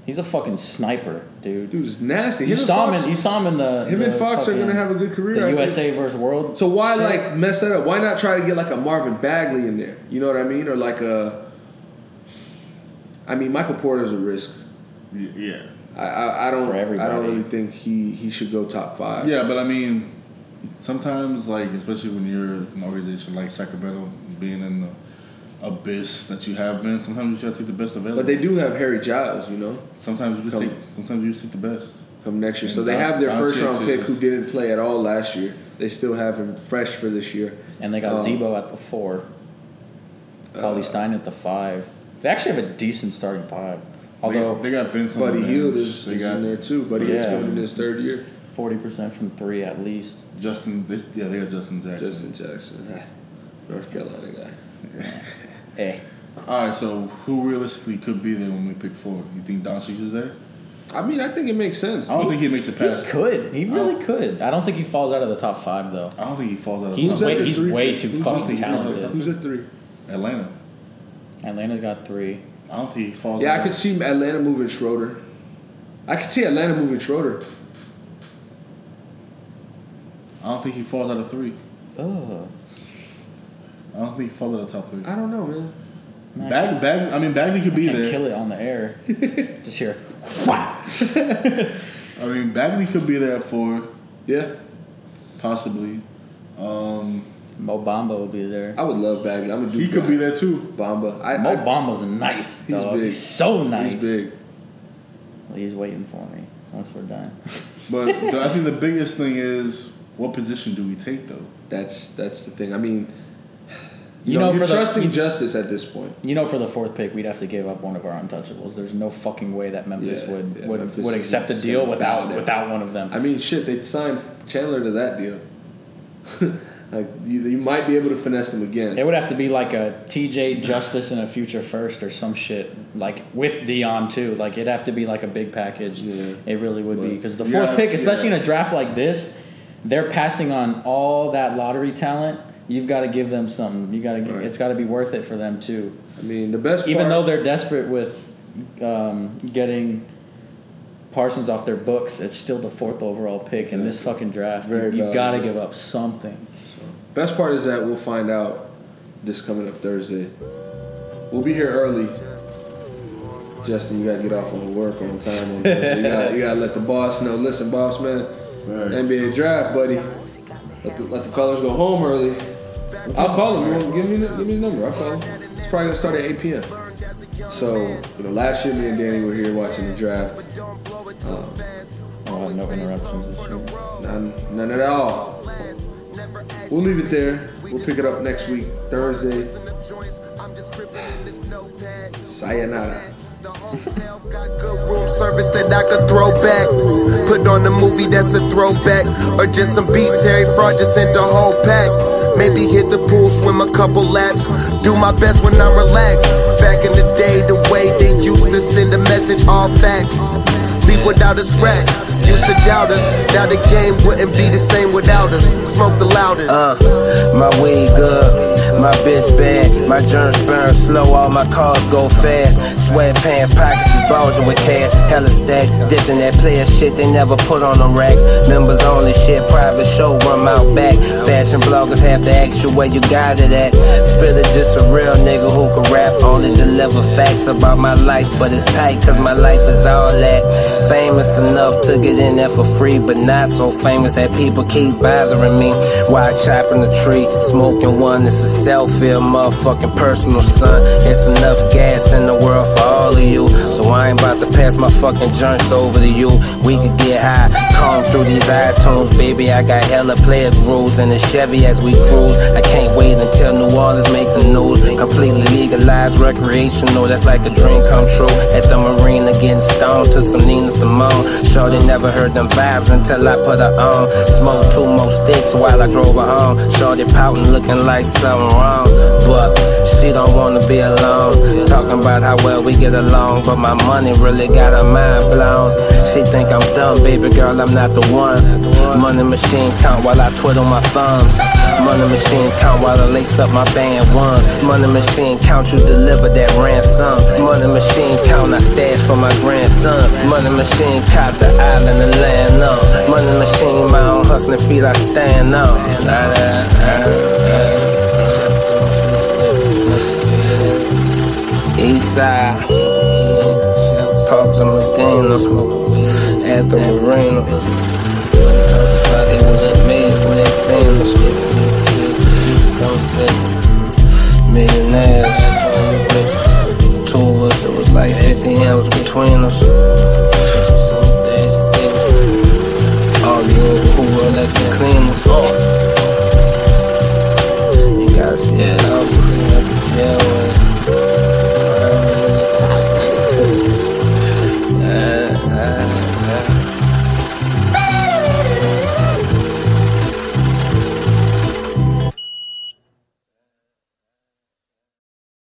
He's a fucking sniper, dude. Dude is nasty. you Him and saw Fox- him. In, you saw him in the. Him the and Fox are fucking- gonna have a good career. The think. USA versus World. So why shit. like mess that up? Why not try to get like a Marvin Bagley in there? You know what I mean? Or like a. I mean, Michael Porter's a risk. Y- Yeah. I I, I don't For I don't really think he he should go top five. Yeah, but I mean, sometimes like especially when you're an organization like Sacramento, being in the abyss that you have been, sometimes you just gotta take the best available. But they do have Harry Giles, you know, Sometimes you just Come- take. Sometimes you just take the best. come next year. So they Don- have their Doncic first round pick is- who didn't play at all last year. They still have him fresh for this year. And they got Um, Z-Bo at the four. Paulie uh, Stein at the five. They actually have a decent starting five. Although they, they got Vince. on Buddy the Hield is, They is got in there too. Buddy Hield's Yeah. going in his third year. forty percent from three at least. Justin. They, yeah, they got Justin Jackson. Justin Jackson, North Carolina guy. Eh. All right, so who realistically could be there when we pick four? You think Doncic is there? I mean, I think it makes sense. I don't think he makes it He could. He really Oh. could. I don't think he falls out of the top five though. I don't think he falls out of He's top at way, the he's three? way too Who's fucking talented. Who's at three? Atlanta. Atlanta's got three. I don't think he falls. Yeah, I could see Atlanta moving Schroeder. I could see Atlanta moving Schroeder. I don't think he falls out of three. Oh. I don't think he falls out of top three. I don't know, man. Bag, Bag, I mean, Bagley could be Can't there. kill it on the air. Just here. I mean, Bagley could be there for Yeah, possibly. Um, Mo Bamba will be there. I would love Bagley. I'm a dude. he could be there too. Bamba. I, Mo I, Bamba's nice. He's dog. big. He's so nice. He's big. Well, he's waiting for me once we're done. But I think the biggest thing is what position do we take though? That's that's the thing. I mean, You you, know, know, you're for the- trusting you- justice at this point. You know, for the fourth pick, we'd have to give up one of our untouchables. There's no fucking way that Memphis Yeah, would yeah, would, Memphis would accept a deal without without one of them. I mean, shit, they signed Chandler to that deal. like you, you might be able to finesse them again. It would have to be like a TJ Justise and a future first or some shit like with Dion too. Like it'd have to be like a big package. Yeah. It really would be because the Yeah, fourth pick, especially yeah. in a draft like this, they're passing on all that lottery talent. You've got to give them something. You got to. Right. It's got to be worth it for them too. I mean, the best Even part, though they're desperate with um, getting Parsons off their books, it's still the fourth overall pick in this fucking draft. Very you got to give up something. Best part is that we'll find out this coming up Thursday. We'll be here early. Justin, you gotta get off on work on time. On you, gotta, you gotta let the boss know. Listen, boss man, NBA draft, buddy. Let the, let the fellas go home early. I'll call him. You give me the, give me the number. I'll call him. It's probably gonna start at 8 p.m. So you know, last year me and Danny were here watching the draft. Um, have no interruptions this year. None, none at all. We'll leave it there. We'll pick it up next week, Thursday. Sayonara. Got good room service that I could throw back. Put on a movie that's a throwback. Or just some beats, Harry Fraud just sent the whole pack. Maybe hit the pool, swim a couple laps. Do my best when I'm relaxed. Back in the day, the way they used to send a message, all facts. Leave without a scratch. Used to doubt us. Now the game wouldn't be the same without us. Smoke the loudest. Uh, my weed good, my bitch bad, my germs burn slow, all my cars go fast. Sweatpants, pockets is bulging with cash, hella stacks, dipped in that player shit they never put on them racks. Members only shit, private showroom out back. Fashion bloggers have to ask you where you got it at. Spitta just a real nigga who can rap, only deliver facts about my life, but it's tight cause my life is all that. Famous enough to get in there for free, but not so famous that people keep bothering me. While chopping the tree, smoking one, it's a selfie, a motherfucking personal son. It's enough gas in the world for all of you, so I ain't about to pass my fucking joints over to you. We could get high, comb through these iTunes, baby. I got hella player grooves in the Chevy as we cruise. I can't wait until New Orleans make the news. Completely legalized, recreational, that's like a dream come true. At the marina, getting stoned to some Nina Simone. They never heard them vibes until I put her on. Smoke two more sticks while I drove her home. Shorty pouting, looking like something wrong. But she don't wanna be alone. Talking about how well we get along, but my money really got her mind blown. She think I'm dumb, baby girl, I'm not the one. Money machine count while I twiddle my thumbs. Money machine count while I lace up my band ones. Money machine count, you deliver that ransom. Money machine count, I stash for my grandsons. Money machine, cop the island and land on. Money machine, my own hustling feet, I stand on. Nah, nah, nah. Eastside, Pubs and Medina, Anthony Reno. It was amazed when they seen us. Millionaires like 15 hours between us. So there's it. The cool, You guys, yeah,